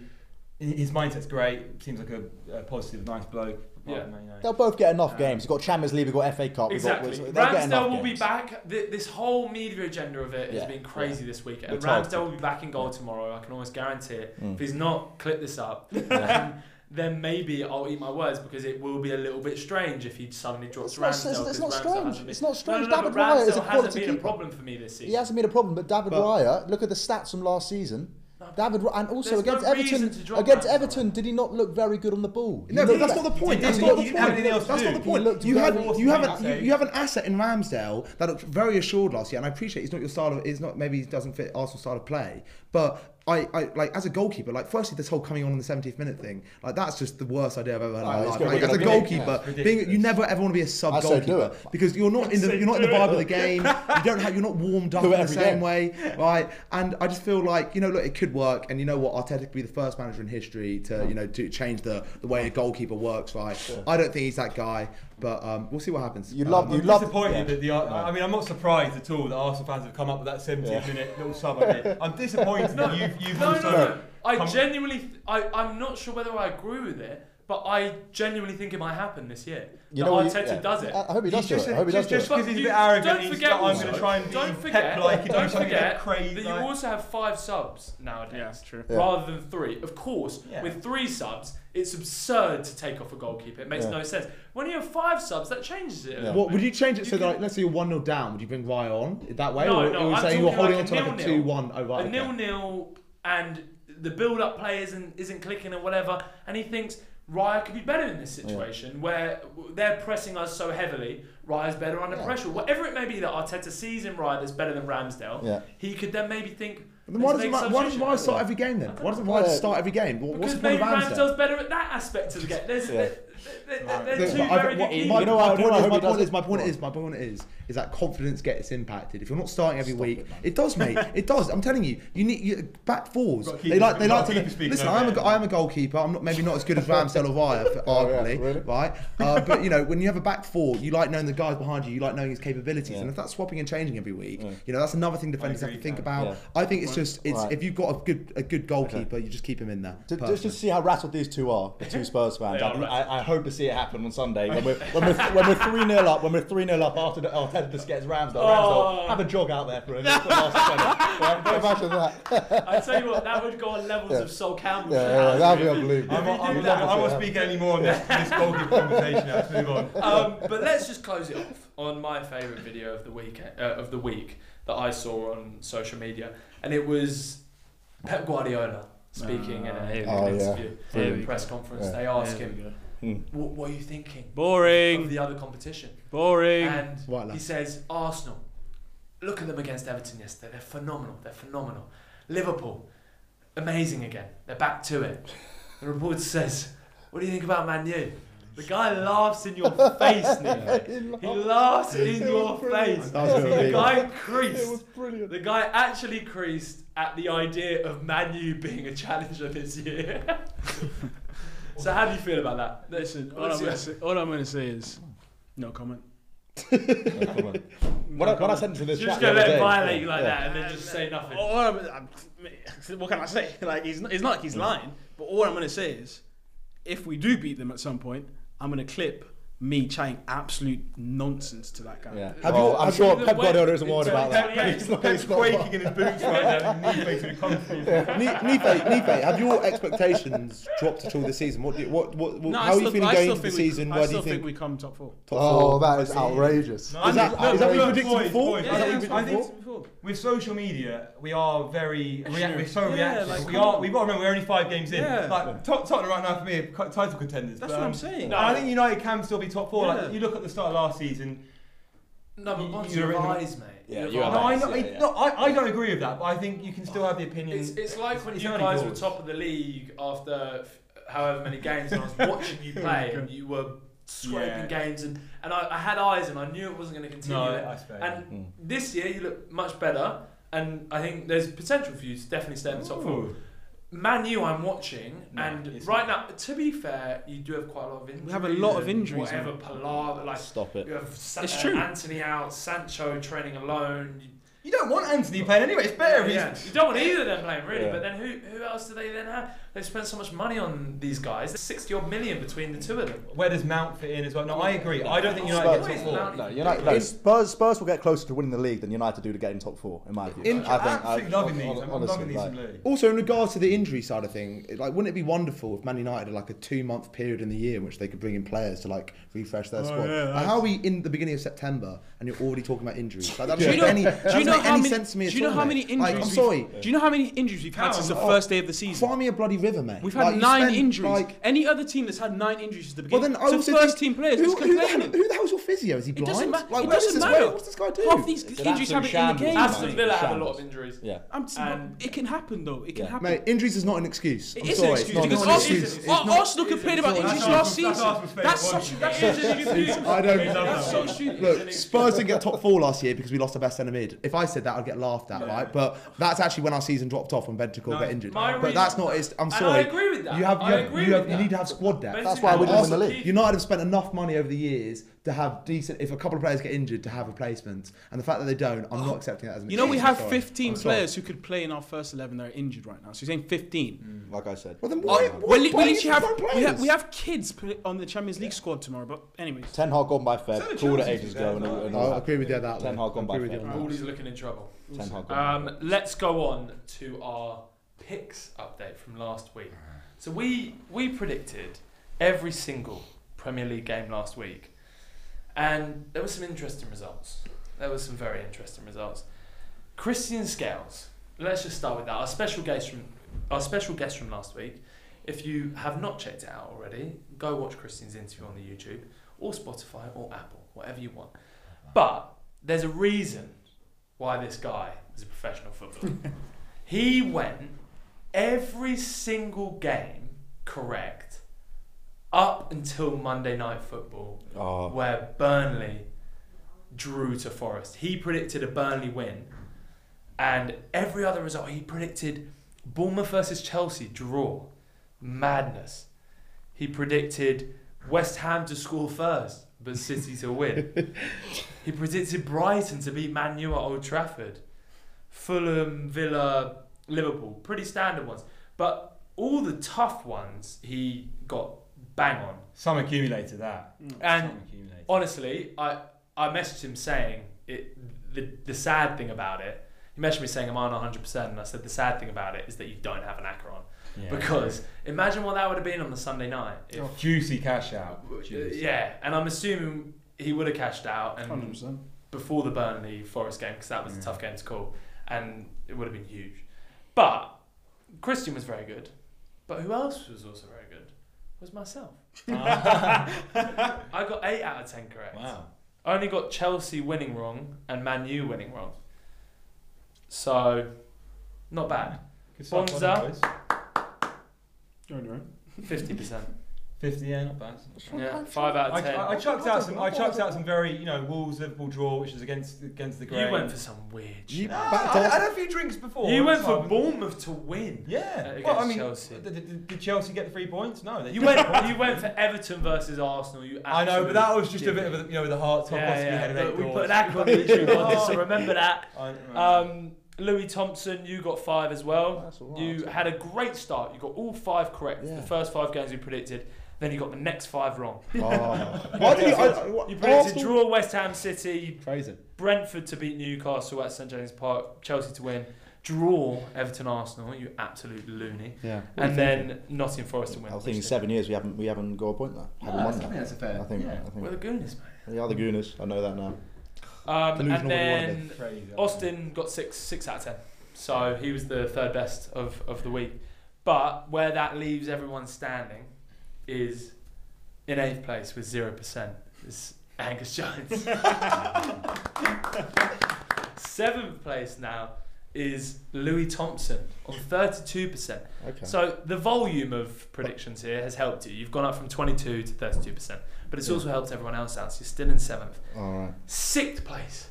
His mindset's great. Seems like a, a positive, nice bloke.
Yeah.
You know.
They'll both get enough
Um,
games. You've got Champions League, we've got FA Cup. we've got-
Exactly.
they'll get
Ramsdale will be back. Th- This whole media agenda of it has
Yeah.
been crazy this week. And
told.
Ramsdale will be back in goal tomorrow. I can almost guarantee it.
Mm.
If he's not, clip this up.
Yeah.
then maybe I'll eat my words because it will be a little bit strange if he suddenly drops
It's not,
Ramsdale.
it's, it's
'cause
not
Ramsdale
strange.
hasn't been-
It's not strange.
No, no, no,
David
but
Raya is a
Ramsdale hasn't
quality
been a problem for me this season.
He hasn't been a problem, but David
But-
Raya, look at the stats from last season. David, Ra- and also against
no
Everton, against
Ramsdale.
Everton, did he not look very good on the ball? He
No, but that's not the point. That's
didn't-
the point.
anything else to
That's not the point. You
very
have you have
awesome
an, you, you have an asset in Ramsdale that looked very assured last year, and I appreciate it's not your style of. It's not maybe he doesn't fit Arsenal style of play, but. I, I like as a goalkeeper, like firstly this whole coming on in the 70th minute thing, like that's just the worst idea I've ever heard in
Oh,
my life. Like, as a goalkeeper,
yeah,
being, you never ever want to be a sub
I say do
goalkeeper
it.
because you're not in the you're not in the vibe of the game. You don't have you're not warmed up in the same
day.
way, right? And I just feel like you know, look, it could work, and you know what, Arteta could be the first manager in history to you know to change the the way a goalkeeper works, right? I don't think he's that guy. But um, we'll see what happens.
You
Um,
love-
I'm
you love-
disappointed
yeah.
that the. I I mean, I'm not surprised at all that Arsenal fans have come up with that 70th minute little sub. on it. I'm disappointed that you've you've
No, no,
also.
no. I genuinely, th- I, I'm not sure whether I agree with it, but I genuinely think it might happen this year.
You
that
know what you-
Arteta
yeah.
does it.
I I hope he does
He's
do
just,
it. I hope he does
just,
do
just because he's a
You-
bit arrogant,
don't
he's
forget
got, I'm going to try and be
Don't forget,
pep-like and do
don't forget
crazy.
that you
like-
also have five subs nowadays.
Yeah, true.
Yeah.
Rather than three. Of course,
Yeah.
with three subs, it's absurd to take off a goalkeeper. It makes
Yeah.
no sense. When you have five subs, that changes it.
Yeah.
What would you change it so
You
that, like, let's say you're one 0 down, would you bring Raya on that way,
No,
or,
no,
or are you
I'm
saying you're holding
like
on to like a two one? Right,
a nil nil and the build up play isn't isn't clicking or whatever, and he thinks Raya could be better in this situation where they're pressing us so heavily. Raya's better under
Yeah.
pressure. Whatever it may be that Arteta sees in Raya that's better than Ramsdale,
Yeah.
he could then maybe think.
Then why doesn't
make
Raya- why doesn't. Raya start every game then? Why doesn't Raya start every game? What- What's
Because
the point
maybe
of Ramsdale?
Ramsdale's better at that aspect of the game. There's,
Yeah.
They're, they're, they're, they're two very good
my,
know what-
my
I know
point is, my point is, my point
What?
is, my point is, is that confidence gets impacted. If you're not starting every
Stop
week,
it,
it, does, mate. It does. I'm telling you, you need you, back fours. They like, they like to.
keeper
Listen, I'm a,
there.
I am a goalkeeper. I'm not maybe not as good as Ramsdale or Raya,
Oh,
arguably, right? Uh, but you know, when you have a back four, you like knowing the guys behind you. You like knowing his capabilities,
Yeah.
and if that's swapping and changing every week,
Yeah.
you know, that's another thing defenders have to think about.
Yeah.
I think it's just it's
Right.
if you've got a good a good goalkeeper, you just keep him in there.
Just, just to see how rattled these two are, the two Spurs fans. I,
are
think-
rattled.
I, I hope to see it happen on Sunday when we're when we're when we're three 0 up. When we're three 0 up after the Arteta just gets Ramsdale.
Oh.
Ramsdale, have a jog out there for a for last 20. Yeah, Imagine that.
I tell you what, that would go on levels
Yeah.
of Sol Campbell.
Yeah, yeah, that'd be unbelievable.
I'm, I'm, I'm,
that-
I won't speak any more on this, this goalkeeper conversation. now. Let's move on.
um, but let's just close it off on my favourite video of the week uh, of the week that I saw on social media, and it was Pep Guardiola speaking in
Ah,
a, in an
go.
interview
Here
in a press conference.
Yeah.
They ask
There we
him,
go.
Hmm.
what, "What are you thinking Boring. of
Boring.
the other competition?"
Boring.
And
White
he says, "Arsenal, look at them against Everton yesterday. They're phenomenal. They're phenomenal. Liverpool, amazing again. They're back to it." The reporter says, "What do you think about Man U?" The guy laughs in your face, Nick. He laughs in your face.
That was really
The
big.
guy
It was
creased.
brilliant.
The guy actually creased at the idea of Man U being a challenger this year. so how do you feel about that?
Listen, all I'm, gonna say, all I'm gonna say is no comment.
When I, when I sent to the
You're
chat
just
the
gonna
other
let him
day,
violate you like
yeah.
that and then just say nothing.
All I'm, I'm, what can I say? Like he's not, it's not like he's mm. lying, but all I'm gonna say is, if we do beat them at some point, I'm gonna clip me chatting absolute nonsense to that guy.
Yeah.
Have
well,
you-
I'm
have
sure Pep Guardiola isn't worried about that.
twenty-
He's not-
Pep's
he's not-
quaking in his boots right now. Knee face in the.
Nife, Nife, have your expectations dropped at all this season? What, do you, what, what, what
No, I
how are you feeling going
still
into the
think we-
season?
I
Where do
still
you think,
think we come top four.
top
Oh,
four?
that is outrageous.
No,
Is that-
I
is that what you predicted
boys,
before? Is
I
that
think-
what you
I think with social media, we are very rea- we're so reactive. we are. We've got to remember we're only five games in. Like Tottenham right now for me title contenders.
That's what I'm
um,
saying.
I think United can still be top four.
Yeah.
Like you look at the start of last season.
No, but
You-
once
you're
you
in the-
mate.
Yeah,
you're
you are
No, I know.
yeah, yeah.
no, I, I don't agree with that, but I think you can still have the opinion.
It's, it's like when
It's
you
only
guys were top of the league after however many games, and I was watching you play, and you were scraping
Yeah.
games, and, and I, I had eyes, and I knew it wasn't going to continue.
no, I suppose.
and
Mm.
this year, you look much better, and I think there's potential for you to definitely stay in the top four.
Ooh.
Man U, I'm watching,
No,
and
it's
right now, to be fair, you do have quite a lot of injuries.
We have a lot of injuries,
Whatever,
mate.
Palaver, like
Stop it.
you have Sa-
It's
uh,
true.
Antony out, Sancho training alone. You,
You don't want Antony playing anyway. It's better. if
yeah,
he's-
you don't want either of them playing really,
Yeah.
but then who who else do they then have? They've spent so much money on these guys. There's sixty odd million between the two of them.
Where does Mount fit in as well? No, I agree. I don't think United
Spurs,
get top four.
No, United, no, Spurs, Spurs will get closer to winning the league than United do to getting top four, in my view.
In-
I think.
Uh, Absolutely
I,
loving these. I'm
honestly,
loving these
like-
in Louis.
Also, in regards to the injury side of thing, like, wouldn't it be wonderful if Man United had like a two-month period in the year in which they could bring in players to like refresh their
Oh,
squad?
yeah,
Like, how are we in the beginning of September and you're already talking about injuries? Like, that
Do
doesn't
you
make
know-
any,
do
doesn't
you know
make
how
any
many-
sense to me
do you know how
mate.
many
Like,
injuries
I'm
we've-
sorry.
Do you know how many injuries we've had since the
oh.
first day of the season?
Fire me a bloody river, mate.
We've had
you
nine
spend,
injuries.
Like,
Any other team that's had nine injuries since the beginning.
well,
beginning,
then I
so
also
first
think,
team players
who,
just
who, the hell, who the hell's your physio? Is he
It
blind?
doesn't ma-
Like,
it doesn't
this,
matter.
where- what's this guy do?
Half these
It's
injuries happen in the game.
Aston Villa have a lot of injuries.
Yeah.
I'm t-
And-
it can happen though. It can
Yeah.
happen.
Mate, injuries is not an excuse.
It
I'm
is
sorry,
an
it's
excuse
not-
because
an
Arsenal,
excuse. It's not-
Arsenal complained about injuries last season. That's such that's
Yeah.
excuse.
I don't.
He's
That's
up
so
there.
stupid.
Look, Spurs didn't get top four last year because we lost our best centre mid. If I I said that, I'd get laughed at, right? But that's actually when our season dropped off when Bentancur got injured. But that's not. It's, I'm
And. I agree with that.
You have. You,
I
have,
agree
you, have,
with
you
that.
need to have squad depth.
But
That's why we didn't win the league.
United have spent enough money over the years to have decent. If a couple of players get injured, to have replacements, and the fact that they don't, I'm not accepting that as an.
You know, we have 15 players who could play in our first 11 that are injured right now. So you're saying 15.
Like I said.
Well, then why?
well,
why
we, we
why
have, we have we have kids on the Champions League squad tomorrow. But anyways,
Ten Hag gone by Feb.
So the
Called it ages
there
ago. And, and
I'll agree with you on that.
Ten
though.
Hag gone by
agree with you
Feb.
on
looking in trouble.
Ten Hag gone
Um, let's go on to our picks update from last week. So we we predicted every single Premier League game last week, and there were some interesting results. There were some very interesting results. Christian Scales. Let's just start with that. Our special guest from our special guest from last week. If you have not checked it out already, go watch Christian's interview on the YouTube or Spotify or Apple, whatever you want. But there's a reason why this guy is a professional footballer. he went every single game correct up until Monday Night Football,
Oh,
where Burnley drew to Forest. He predicted a Burnley win, and every other result he predicted Bournemouth versus Chelsea draw, madness. He predicted West Ham to score first, but City to win. he predicted Brighton to beat Man U at Old Trafford, Fulham, Villa, Liverpool, pretty standard ones. But all the tough ones he got bang on.
Some accumulated that.
And
Some accumulated.
honestly, I I messaged him saying it. The the sad thing about it, he messaged me saying I'm on 100, percent and I said the sad thing about it is that you don't have an Acheron
Yeah.
because imagine what that would have been on the Sunday night. If,
juicy cash out.
Uh,
Juicy.
yeah, and I'm assuming he would have cashed out and
100%.
before the Burnley Forest game because that was a
Mm.
tough game to call, and it would have been huge. But Christian was very good. But who else was also very good? Was myself. Ah. I got eight out of ten correct.
Wow.
I only got Chelsea winning wrong and Man U winning wrong. So, not bad.
Good stuff,
Bonza.
well done, boys.
You're on your own.
Fifty percent.
50, yeah, not bad.
Yeah, five out
I,
of ten.
I, I chucked out some. I chucked out some very, you know, Wolves Liverpool draw, which is against against the grain.
you went for some weird
You-
shit.
back
I,
to
I had a few drinks before.
You went for Bournemouth to win.
Yeah.
against
well, I mean,
Chelsea.
Did, did, did Chelsea get the three points? No. They
You went. You went for Everton versus Arsenal. You.
I know, but that was just a bit of a, you know, the heart top
Yeah,
possibly
yeah.
headed
But we put an acronym literally on this, so remember that. Um, Louis Thompson, you got five as well.
That's all right.
You had a great start. You got all five correct.
Yeah.
The first five games we predicted. Then you got the next five wrong.
Oh.
Why did you? I, I,
You predicted
Arsenal-
draw West Ham City,
Crazy.
Brentford to beat Newcastle at St James Park, Chelsea to win, draw Everton Arsenal. You absolute loony.
Yeah.
And then Nottingham Forest to win.
I think in seven years we haven't we haven't got a point there. Haven't won that.
that's a fair.
I think.
Yeah.
I
We're the Goonies, mate.
We are the Gooners. I know that now.
Um, and
what you wanna
then
Crazy.
Austin got six six out of ten. So he was the third best of, of the week. But where that leaves everyone standing is in eighth place with zero percent is Angus Jones. Seventh place now is Louis Thompson on thirty two percent.
Okay.
So the volume of predictions here has helped you. You've gone up from twenty two to thirty two percent. But it's
Yeah.
also helped everyone else out. So you're still in seventh.
All right.
Sixth place.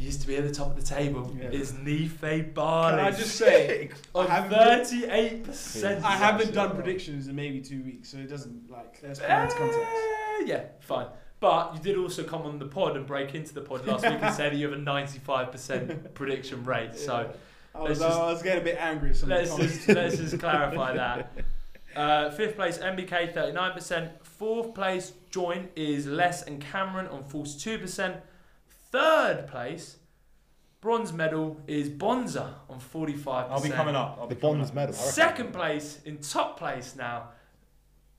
Used to be at the top of the table.
Yeah.
Is Nife
Can
Barley.
I just say, I
on thirty-eight percent.
I haven't done predictions in maybe two weeks, so it doesn't like let's put it into context.
Eh, yeah, fine. But you did also come on the pod and break into the pod last week and say that you have a ninety-five percent prediction rate. So
I was,
just-
I was getting a bit angry. at Some
let's just let's just clarify that. Uh, fifth place MBK thirty-nine percent. Fourth place Joint is Les and Cameron on forty-two percent. Third place. Bronze medal is Bonza on 45%.
I'll be coming up. I'll
The
be coming
Bonds
up.
medal.
Second place, in top place now,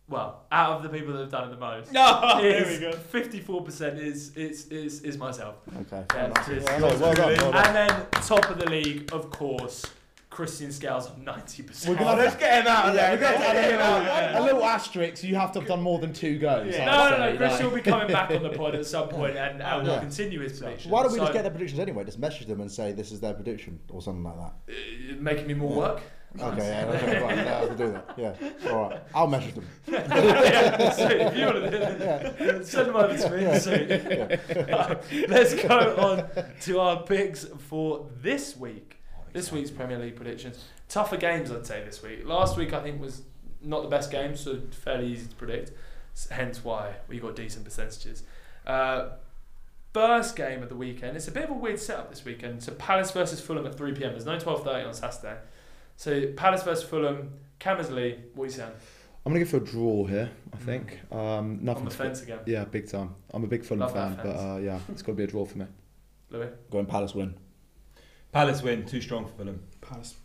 well, out of the people that have done it the most,
no, there we go.
54% is, is, is, is myself.
Okay.
Yeah, cheers.
Well, well done. Well done.
And then top of the league, of course, Christian Scales on 90%.
We're gonna
Oh, let's get him out of there.
we're gonna
get him out of
a,
there.
little, a little asterisk. You have to have done more than two goes.
Yeah.
I'd
no, no, no. Christian will be coming back on the pod at some point and, and will
Yeah.
continue his predictions.
Why don't we
So,
just get their predictions anyway? Just message them and say this is their prediction or something like that.
uh, making me more
Yeah.
work?
Okay, yeah, okay, right, yeah, I can do that. Yeah, all right. I'll message them.
yeah, sweet. If you want to send them over to me. Sweet. Let's go on to our picks for this week. This week's Premier League predictions. Tougher games, I'd say, this week. Last week, I think, was not the best game, so fairly easy to predict. Hence why we got decent percentages. Uh, first game of the weekend. It's a bit of a weird setup this weekend. So Palace versus Fulham at 3 p.m. There's no 12:30 on Saturday. So Palace versus Fulham. Cammersley, what are you saying?
I'm gonna go for a draw here. I think. Um, nothing.
On the fence again.
Yeah, big time. I'm a big Fulham
Love
fan, but uh, yeah, it's got to be a draw for me.
Louis?
Going Palace win.
Palace win, too strong for Fulham.
Palace.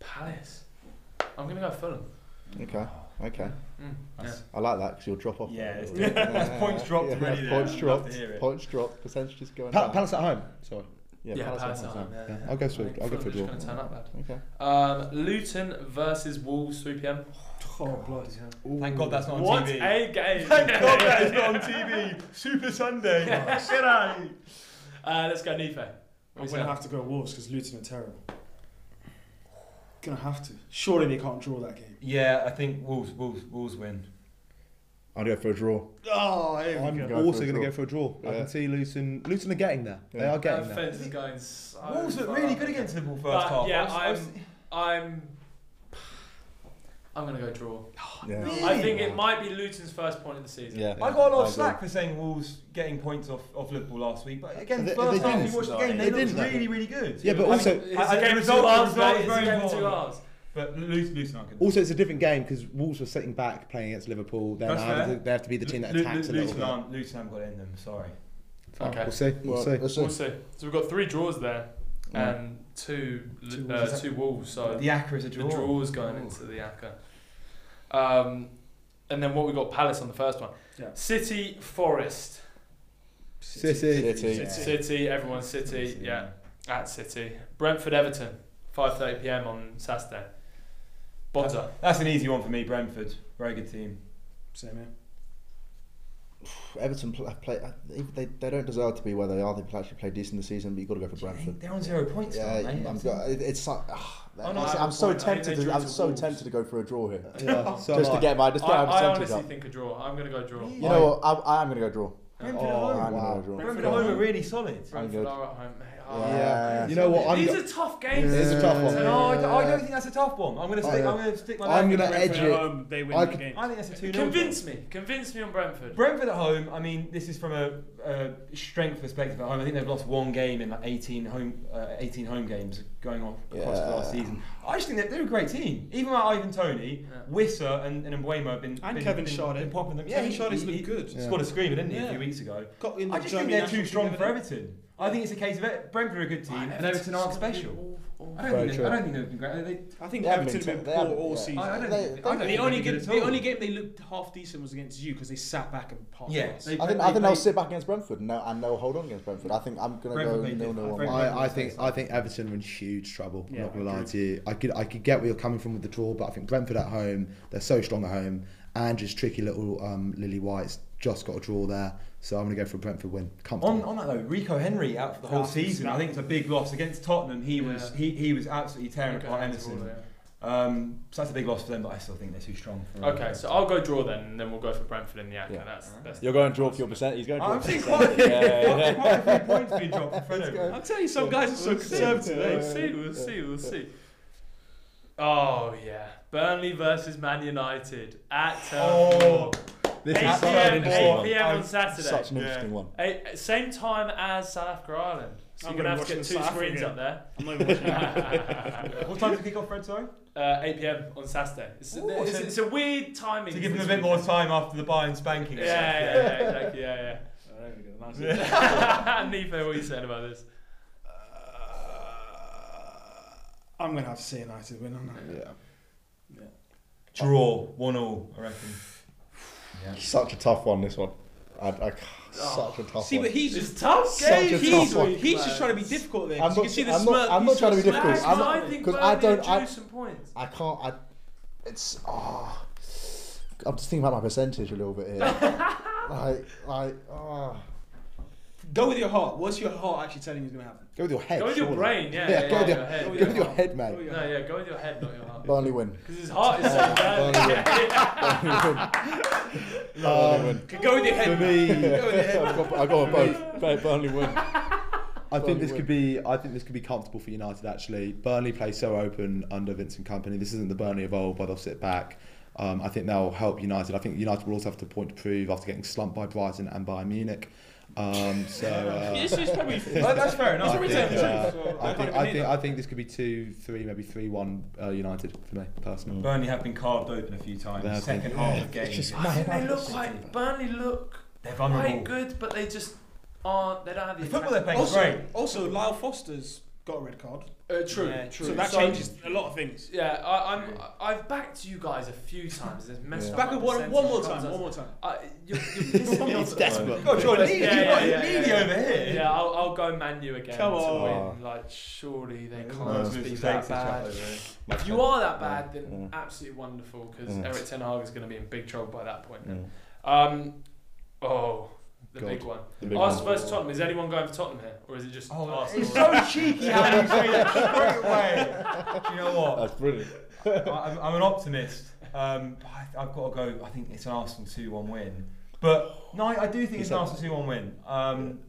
Palace. I'm going to go Fulham.
Okay, okay.
Mm, yeah.
I like that because you'll drop off.
Yeah, it's
Yeah.
that's points dropped
Yeah,
already. there.
Points dropped.
to hear it.
Points dropped. Percentages going
Pa-
down.
Palace at home. Sorry.
Yeah,
Yeah,
Palace,
Palace
at
at
home.
home. Yeah,
Yeah,
yeah.
I'll go
I
for- I'll go for
are
draw.
just going to turn up bad.
Okay.
Um, Luton versus Wolves, 3 p.m.
Oh, bloody hell.
Thank God that's not on
What
TV.
What a game!
Thank God that is not on TV. Super Sunday. Get out.
Uh, let's go Nife.
I'm gonna have to go Wolves because Luton are terrible. Gonna have to. Surely they can't draw that game.
Yeah, I think Wolves, Wolves, Wolves win.
I'll go for a draw.
Oh,
I'm
go.
Go
also going to go for a draw. I can see Luton. Luton are getting there. They are getting
That
there.
fence is going so
Wolves look really good against Liverpool first
But,
half.
yeah,
I was- I was-
I'm. I'm. I'm going to go draw.
Oh, yeah.
Really?
I think it might be Luton's first point of the season.
Yeah.
I got a lot of slack for saying Wolves getting points off, off Liverpool last week, but again,
They-
first
they
you watched the game,
They
they, looked really, really good.
Yeah, but
I
also-
mean, it's
I- I-
a
the
game of two
result- the
halves,
result
It's a
very
game two
important.
halves.
But Luton, Luton aren't good.
Also, it's a different game because Wolves were sitting back playing against Liverpool. They're
That's
now
fair.
they have to be the team that
Lu-
attacks
Lu-
a little
Luton
bit.
aren't- Luton haven't got it in them, sorry.
Okay.
We'll see. We'll
Well,
see.
let's
We'll see. So we've got three draws there
Yeah.
and two
Two
uh,
Wolves.
two Wolves. So
The Acca is a draw.
the
draw.
draws going into the ACCA. Um, and then what we got Palace on the first one.
Yeah.
City Forest.
City.
City.
Yeah.
City, everyone's City.
City,
Yeah, at City. Brentford Everton, 5:30 p.m. on Saturday. Bonza.
That's an easy one for me, Brentford. Very good team.
Same here.
Everton play, play they, they, they don't deserve to be where they are. They've actually played decent this season, but you've got to go for Brentford.
They're on zero points
Yeah,
now, mate.
I'm, go- it- it's like, ah,
Oh, no,
I'm,
I have
I'm
a
so
point. I think
tempted. To, I'm so
Wolves.
tempted to go for a draw here,
Yeah, so
just to get my just
I, I honestly
up.
think a draw. I'm going to go draw.
You know what? I, I am going to go draw.
Brentford
Oh,
at home.
I'm
wow.
going to go draw.
Brentford at home are really solid.
I'm
Brentford
good.
are at home. mate.
Yeah.
You know what? I'm
These
go-
are tough games.
It's a tough one.
No, I don't, I don't think that's a tough one. I'm going to
Oh,
stick.
yeah.
I'm going to stick my.
I'm
neck
gonna
in
edge
Brentford.
it.
At home, they win
I
the
could-
game.
I think that's a two 0
Convince me. Convince me on Brentford.
Brentford at home. I mean, this is from a, a strength perspective at home. I think they've lost one game in like 18 home, uh, 18 home games going on across the last
Yeah.
season. I just think that they're a great team. Even without Ivan Toney,
Yeah.
Wissa and, and Mbeumo have been
And
been,
Kevin
been,
Schade.
been popping them.
Kevin
he-
Schade's
he-
looked
he
good.
Scored a screamer, didn't he, a
Yeah.
few weeks ago?
Got in the
I just
German
think they're too
national
strong
team
for
the other.
Everton. I think it's a case of it. Brentford are a good team, and Everton aren't special. I don't, think they,
true.
I don't think they've been great. They,
I think
They
Everton have
been
been poor all
yeah.
season.
I, I don't
They-
think,
they-
I don't
the only
they're
game,
good
the only game they looked half decent was against you because they sat back and passed.
Yeah, they-
I think
they
I think they'll sit back against Brentford and they'll, and they'll hold on against Brentford. I think I'm going to go
played
nil nil
Very
one.
good.
I, I think I think Everton are in huge trouble.
Yeah,
not gonna lie to you. I could I could get where you're coming from with the draw, but I think Brentford at home, they're so strong at home, and just tricky little um, Lily White's just got a draw there. So I'm gonna go for a Brentford win. Comfortable.
On, on that though, Rico Henry out for the whole
That's-
season. I think it's a big loss against Tottenham. He was he, he was absolutely tearing
Okay,
apart
that's
Emerson.
all there.
Um, so that's a big loss for them, but I still think they're too strong. For
Okay, so I'll go draw then, and then we'll go for Brentford in the ACCA.
Yeah.
That's, that's
You're going draw for your percent. He's going draw.
I'm
for
seeing quite.
Yeah, yeah, yeah.
quite a few points being dropped for Fredo.
I'm telling you, some guys are so
We'll see,
conservative.
We'll see, we'll see, we'll see. Oh yeah, Burnley versus Man United at Turf Moor.
This
8
is so
p.m.
interesting.
8 p.m. on Saturday.
Such an interesting one.
Eight, same time as South Africa Ireland. So
I'm
you're gonna
gonna
have to get
watch
two
the South
screens
Africa.
up there.
I'm not even watching that.
What time does it kick off, Fred? Sorry.
Uh, 8 p.m. on Saturday. It's,
Ooh,
it's,
so-
it's a weird timing.
To give them a bit more time after the Bayern spanking.
Yeah, yeah, yeah, exactly. Yeah, yeah.
There we go. Nice.
Nife, what are you saying about this?
I'm gonna have to say United win. aren't I?
Yeah.
Draw one all, I reckon. Yeah.
Such a tough one. This one. I, I, such a tough one.
See,
one.
but he's
It's tough
Such
game.
a
he's,
tough one.
he's just trying to be difficult there. 'cause
I'm
you
not-
can see the
I'm not- I'm not
he's
trying to be difficult.
smirky.
I'm not-
I think
'cause
Burnley
I don't- I-
some points.
I can't. I. It's. ah. I'm just thinking about my percentage a little bit here. like, like, ah.
Go with your heart. What's your heart actually telling you is going to happen?
Go with your head.
Go with your
surely.
brain, yeah.
Yeah,
yeah,
go with
yeah,
your-
head.
go with
Go with your head,
Go
mate.
with your
No, yeah, go with your head, not your heart.
Burnley win.
Because his heart is so bad.
Burnley win. Burnley win.
Go with your head.
For me,
Go with your head.
I've got, I've got both. Both Burnley win.
I think this
Burnley
could be. I think this could be comfortable for United. Actually, Burnley play so open under Vincent Kompany. This isn't the Burnley of old, but they'll sit back. Um, I think they'll help United. I think United will also have to point to prove after getting slumped by Brighton and by Munich. Um, so uh,
This is probably.
Well, that's fair enough.
I
probably
think,
telling the
uh,
truth, so
I
I
think, I think, I think this could be two, three, maybe three, one uh, United for me personally.
Burnley have been carved open a few times.
They have
Second
been.
half of games.
just
I think they look quite. Burnley look
They're vulnerable.
quite good, but they just aren't. They don't have the,
The football they're playing is great.
Also, also, Lyle Foster's got a red card.
Uh, true,
Yeah,
true.
So that
So-
changes a lot of things.
Yeah, I, I'm. I've backed you guys a few times. It's messed
Yeah.
up
Back
my
up one, one more time. One more time.
Uh, you're, you're pissing me off.
He's desperate.
God, you're needy.
Yeah,
you've
yeah,
got
yeah,
needy
yeah.
over here.
Yeah, I'll, I'll go Man U again
Come
to
on.
win. Like, surely they can't
it's
be that bad.
over.
If you are that bad, then
Yeah.
absolutely wonderful because
Yeah.
Erik ten Hag is going to be in big trouble by that point.
Yeah.
Um, oh, the
God.
big one.
The big
Arsenal
one.
versus Tottenham. Is anyone going for Tottenham here, or is it just
Oh,
Arsenal?
it's so cheeky how you say that straight away. Do you know what?
That's brilliant.
I- I'm, I'm an optimist. Um, I, I've got to go. I think it's an Arsenal two-one win. But no, I, I do think it's an Arsenal two-one win. Um,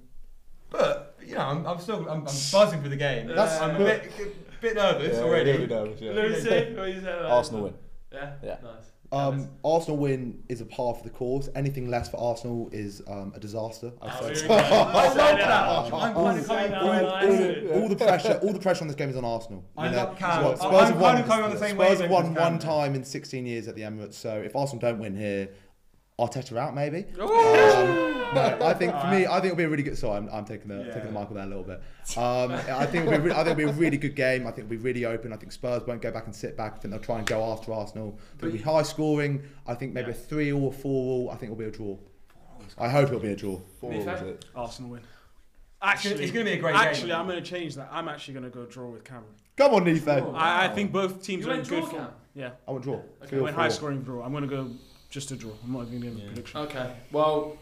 but you know, I'm, I'm still I'm, I'm buzzing for the game.
That's-
I'm a bit, a bit nervous
Yeah,
already.
really nervous, yeah.
Lucy, what you say?
Arsenal win.
Yeah.
Yeah.
Nice.
Um, Arsenal win is a par for the course. Anything less for Arsenal is um, a disaster. I'd
Oh,
say.
here we go.
I love that.
Um,
I'm
all,
kind of coming.
all-
all,
all-
all the pressure, all the pressure on this game is on Arsenal.
I
You
love
know,
Cam.
what,
I'm
Spurs have
kind
won.
of coming on the same
Spurs have
wavelength
won
as Cam
one time in 16 years at the Emirates. So if Arsenal don't win here, Arteta out maybe. Um, no, I think for me, I think it'll be a really good. Sorry, I'm, I'm taking the
Yeah.
taking the Michael there a little bit. Um, I think it'll be. Re- I think it'll be a really good game. I think it'll be really open. I think Spurs won't go back and sit back. I think they'll try and go after Arsenal. It'll be high scoring. I think maybe a three or four all. I think it'll be a draw. I hope it'll be a draw.
Four
Me
was it?
Arsenal win.
Actually, it's going to be a great
Actually,
game.
I'm going to change that. I'm actually going to go draw with Cameron.
Come on, Nifo.
Oh.
I, I think both teams
You
are in good form. Yeah,
I want draw.
Okay.
Three
I went high scoring draw. I'm going to go just a draw. I'm not even going to
Yeah.
a prediction.
Okay. Well,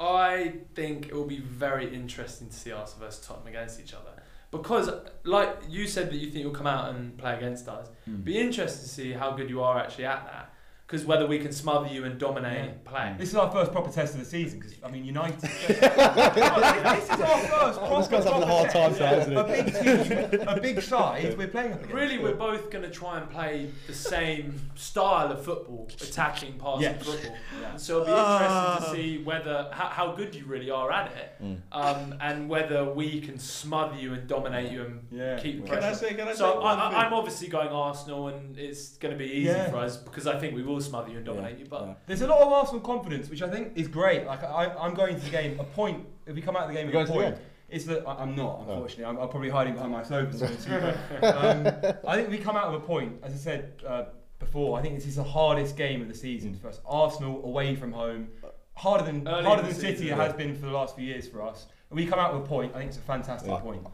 I think it will be very interesting to see Arsenal versus Tottenham against each other. Because, like you said, that you think you'll come out and play against us.
Mm.
Be interested to see how good you are actually at that. Because whether we can smother you and dominate
Yeah.
play.
This is our first proper test of the season because I mean United. this is our first proper,
This guy's having a hard time today,
test.
isn't
A big team, a big side. We're playing. against.
Really, we're both going to try and play the same style of football, attacking, passing
Yeah.
football.
Yeah.
So it'll be interesting to see whether how, how good you really are at it,
Mm.
um, and whether we can smother you and dominate you and
Yeah.
keep the
Can I say? Can I say
So I, am obviously going Arsenal, and it's going to be easy
Yeah.
for us because I think we will smother you and dominate you. But
Yeah.
There's a lot of Arsenal confidence, which I think is great. Like I, I'm going to the game. A point. If we come out of the game with a
going to the
point, it's that I, I'm not. Unfortunately, I'm, I'm probably hiding behind my sofa. So it's- um, I think we come out of a point. As I said uh, before, I think this is the hardest game of the season for us. Arsenal away from home, harder than
Early
harder
in
than
the
City
season,
it has been for the last few years for us. And we come out with a point. I think it's a fantastic
Yeah.
point.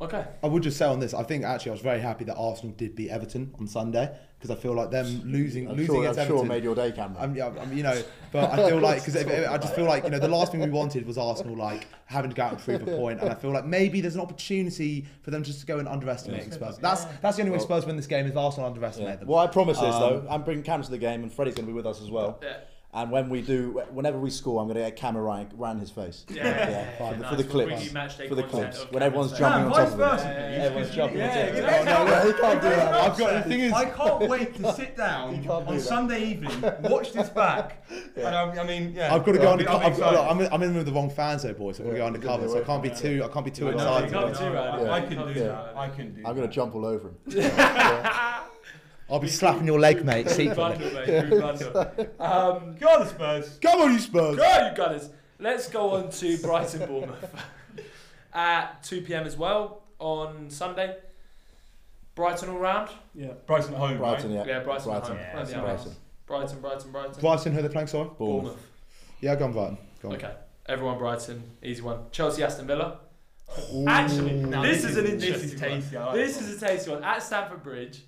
okay,
I would just say on this, I think actually I was very happy that Arsenal did beat Everton on Sunday because I feel like them losing
I'm
losing
sure,
against
I'm sure made your day, Cameron.
I'm, yeah, I'm, you know, but I feel like because I just feel like you know the last thing we wanted was Arsenal like having to go out and prove a point, and I feel like maybe there's an opportunity for them just to go and underestimate
Yeah.
Spurs. That's that's the only way
Well-
Spurs win this game is if Arsenal underestimate
Yeah.
them.
Well, I promise is
Um,
though, I'm bringing Cam to the game, and Freddie's going to be with us as well.
yeah,
And when we do, whenever we score, I'm going to get a camera right around his face.
yeah, yeah, yeah,
for,
yeah,
the,
nice.
for the clips.
bring you match day
For the clips. When everyone's jumping on top of him.
versa,
Yeah,
please,
yeah,
Everyone's
'cause
jumping on top of
you
it. No, no, he can't do that.
I've got the thing is
I can't wait to sit down
You do
on. Sunday evening, watch this back, and I'm, I mean, yeah.
I've got to go
I'll
under.
be- I'll be
I've got,
excited.
I'm, in- with the wrong fans though, boys. I've got to go
Yeah,
undercover, so I
can
can't be
do it.
too. I can't be too
No, no,
excited.
you can't be too rowdy.
I
You
can
can't
do
be too
that.
rowdy.
I can do
I'm going to jump all over him.
I'll be slapping your leg, mate.
Group
secretly.
bundle, mate, group bundle. Um,
Go on, Spurs.
Come on, you Spurs.
Go, on, you Gunners. Let's go on to Brighton Bournemouth at 2 pm as well on Sunday. Brighton all round.
Yeah.
Brighton at home,
Brighton,
right?
yeah.
Yeah, Brighton. at home.
Yeah,
Round the
that's
Emirates.
Brighton.
Brighton, Brighton, Brighton.
Brighton, who are they playing? Sorry.
Bournemouth.
Yeah, go on Brighton. Go on.
Okay, everyone Brighton, easy one. Chelsea, Aston Villa. Actually,
Now,
this, is an
this
interesting
is
one.
tasty. I like
This
this
is a tasty one at Stamford Bridge,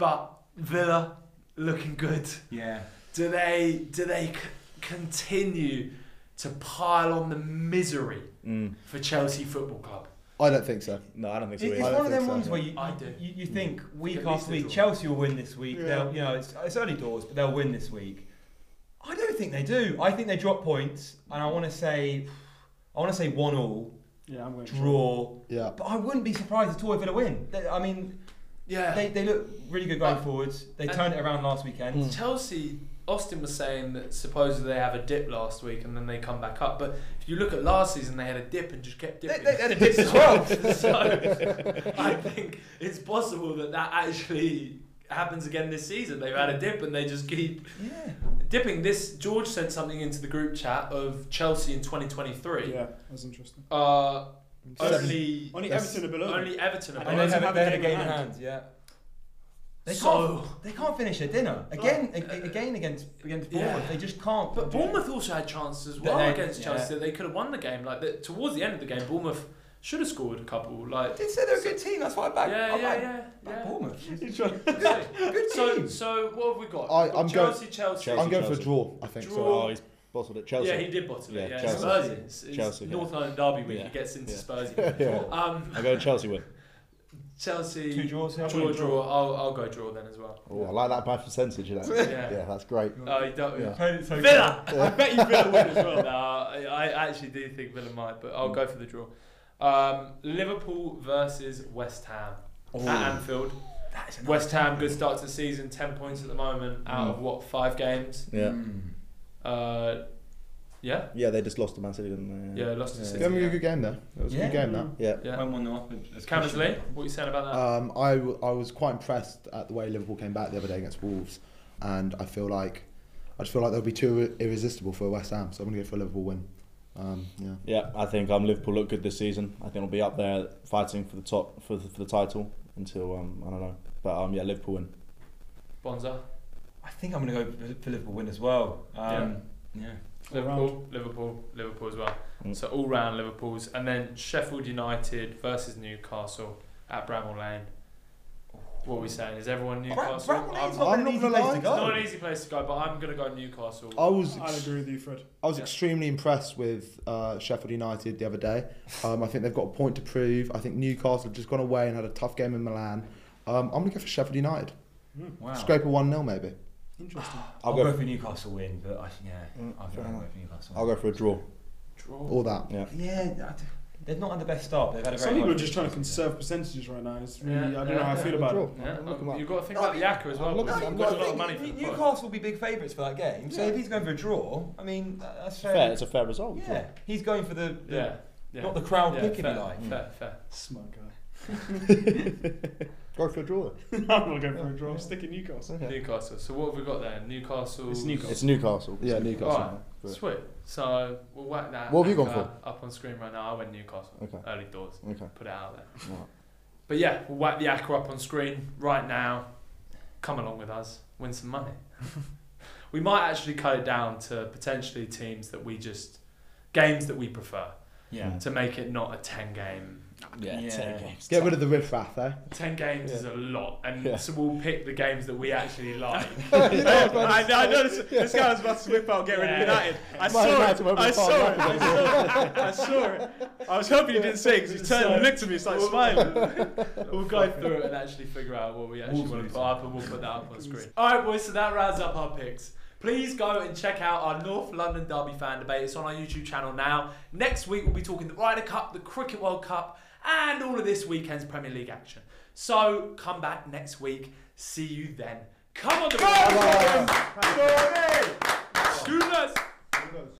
but Villa looking good.
Yeah.
Do they do they c- continue to pile on the misery
Mm.
for Chelsea Football Club?
I don't think so.
No, I don't think so.
It-
either.
It's one of them
think so.
ones where you,
I do.
you, you think week after week. Chelsea will win this week.
Yeah.
They'll, you know, it's, it's early doors, but they'll win this week. I don't think they do. I think they drop points, and I want to say, I want to say one all
Yeah, I'm going to
draw.
Yeah.
But I wouldn't be surprised at all if they win. I mean,
Yeah.
they, they look really good going
But-
forwards. They
and-
turned it around last weekend.
Mm.
Chelsea, Austin was saying that supposedly they have a dip last week and then they come back up. But if you look at last season, they had a dip and just kept dipping.
they, they had a dip as well.
so I think it's possible that that actually happens again this season. They've had a dip and they just keep
yeah.
dipping. This George sent something into the group chat of Chelsea in 2023.
Yeah, that's interesting.
Uh, only
Only Everton are below.
only Everton are
And
And
below.
they
Everton
have,
have
they
a
had a
game in
game in
hand.
hand. Yeah. They
So-
can't. They can't finish their dinner oh. again. a- again against against Bournemouth,
Yeah.
Bournemouth. They just can't.
But Bournemouth also had chances as well
They-
against
yeah.
Chelsea. They could have won the game. Like the, towards the end of the game, Bournemouth should have scored a couple. Like
I did say they're a good team. That's why I back.
yeah,
I
yeah,
back,
yeah,
back
yeah.
Bournemouth.
Good
So-
So, so what have we got?
I-
We've got
I'm
Chelsea, Chelsea.
Chelsea.
I'm going for a draw. I think
Draw.
so.
Oh, he's bottled it. Chelsea.
Yeah, he did bottle it.
Yeah,
Yeah,
Chelsea.
Spursy. It's, it's
Chelsea, yeah.
North London derby week.
Yeah.
He gets into
Yeah.
Spursy.
yeah.
Um,
I'm going Chelsea win.
Chelsea.
Two draws. Yeah.
Draw, draw. I'll, I'll go draw then as well.
Oh, I like that by percentage. That.
Yeah.
yeah, that's great.
Oh, you don't.
Yeah.
Played it so
Villa. I bet you Villa win as well. no, I, I actually do think Villa might, but I'll go for the draw. Um, Liverpool versus West Ham at Anfield.
That is a nice
West Ham, good start to the season, ten points at the moment out
Mm.
of what five games.
Yeah.
Mm.
Uh, yeah,
Yeah, they just lost to Man City, didn't they?
yeah, lost to
Yeah.
City.
They had
yeah.
a good game though. It was a good game. That.
Yeah.
Yeah.
Went one 0 up. as
Lee, what are you saying about that?
Um, I, w- I was quite impressed at the way Liverpool came back the other day against Wolves, and I feel like I just feel like they'll be too irresistible for West Ham. So I'm going to go for a Liverpool win. Um, yeah.
Yeah, I think um, Liverpool look good this season. I think they'll be up there fighting for the top for the, for the title until um, I don't know, but um, yeah, Liverpool win.
Bonza,
I think I'm going to go for Liverpool win as well. Um, yeah.
Liverpool, Liverpool, Liverpool as well.
Mm.
So all round Liverpool's, and then Sheffield United versus Newcastle at Bramall Lane. What are we saying? Is everyone Newcastle?
Bramall Lane's
I'm-
not
I'm
an easy
gonna
place to
it's
go.
not an easy place to go, but I'm gonna go Newcastle.
I was
I'll agree with you, Fred.
I was
Yeah.
extremely impressed with uh, Sheffield United the other day. Um, I think they've got a point to prove. I think Newcastle have just gone away and had a tough game in Milan. Um, I'm going to go for Sheffield United.
Wow.
Scrape a 1 0 maybe.
Interesting.
I'll,
I'll
go,
go-
for Newcastle win, but I, yeah,
Mm,
I'll
fair
go
enough.
for Newcastle.
I'll go for a draw.
Draw.
All that.
Yeah.
Yeah, I d- they've not had the best start. They've had a very
Some people are just trying to
finish.
conserve percentages right now. It's really,
Yeah,
I don't
yeah,
know how I feel about it.
Yeah,
I'm looking
um,
up.
you've got to think about the
I
Yaka as
I'm
well.
looking-
because
I'm
you've got a lot of money for the.
Newcastle will be big favourites for that game. So if he's going for a draw, I mean, that's fair.
Fair, it's a fair result.
yeah,
draw.
he's going for the, the
Yeah, yeah.
not the crowd
yeah,
pick if
fair,
you like.
Fair, fair.
Smart guy.
Go for a draw.
I'm not going for a draw. Stick in Newcastle.
Then. Okay.
Newcastle. So what have we got there? Newcastle.
It's Newcastle.
It's Newcastle.
Yeah,
It's
Newcastle.
Alright,
But-
sweet. So we'll whack that.
What have you gone
anchor Up on screen right now. I went Newcastle.
Okay.
Early doors.
Okay.
Put it out there.
Alright.
But yeah, we'll whack the acca up on screen right now. Come along with us, win some money. we might actually cut it down to potentially teams that we just games that we prefer
Yeah.
to make it not a ten game.
Yeah.
Yeah.
ten games.
Get rid of the riff-raff, eh?
Ten games is a lot, and
Yeah.
so we'll pick the games that we actually like.
I, I know this, this guy was about to whip out, get rid of United. I saw it.
United won't
I saw it. I saw it. I saw it. I was hoping you didn't say because he turned and looked at me, started smiling.
we'll go through it and actually figure out what we actually
Wolves
want to
lose.
put up, and we'll put that up on screen. All right, boys. So that rounds up our picks. Please go and check out our North London Derby fan debate. It's on our YouTube channel now. Next week we'll be talking the Ryder Cup, the Cricket World Cup, and all of this weekend's Premier League action. So come back next week. See you then. Come on, the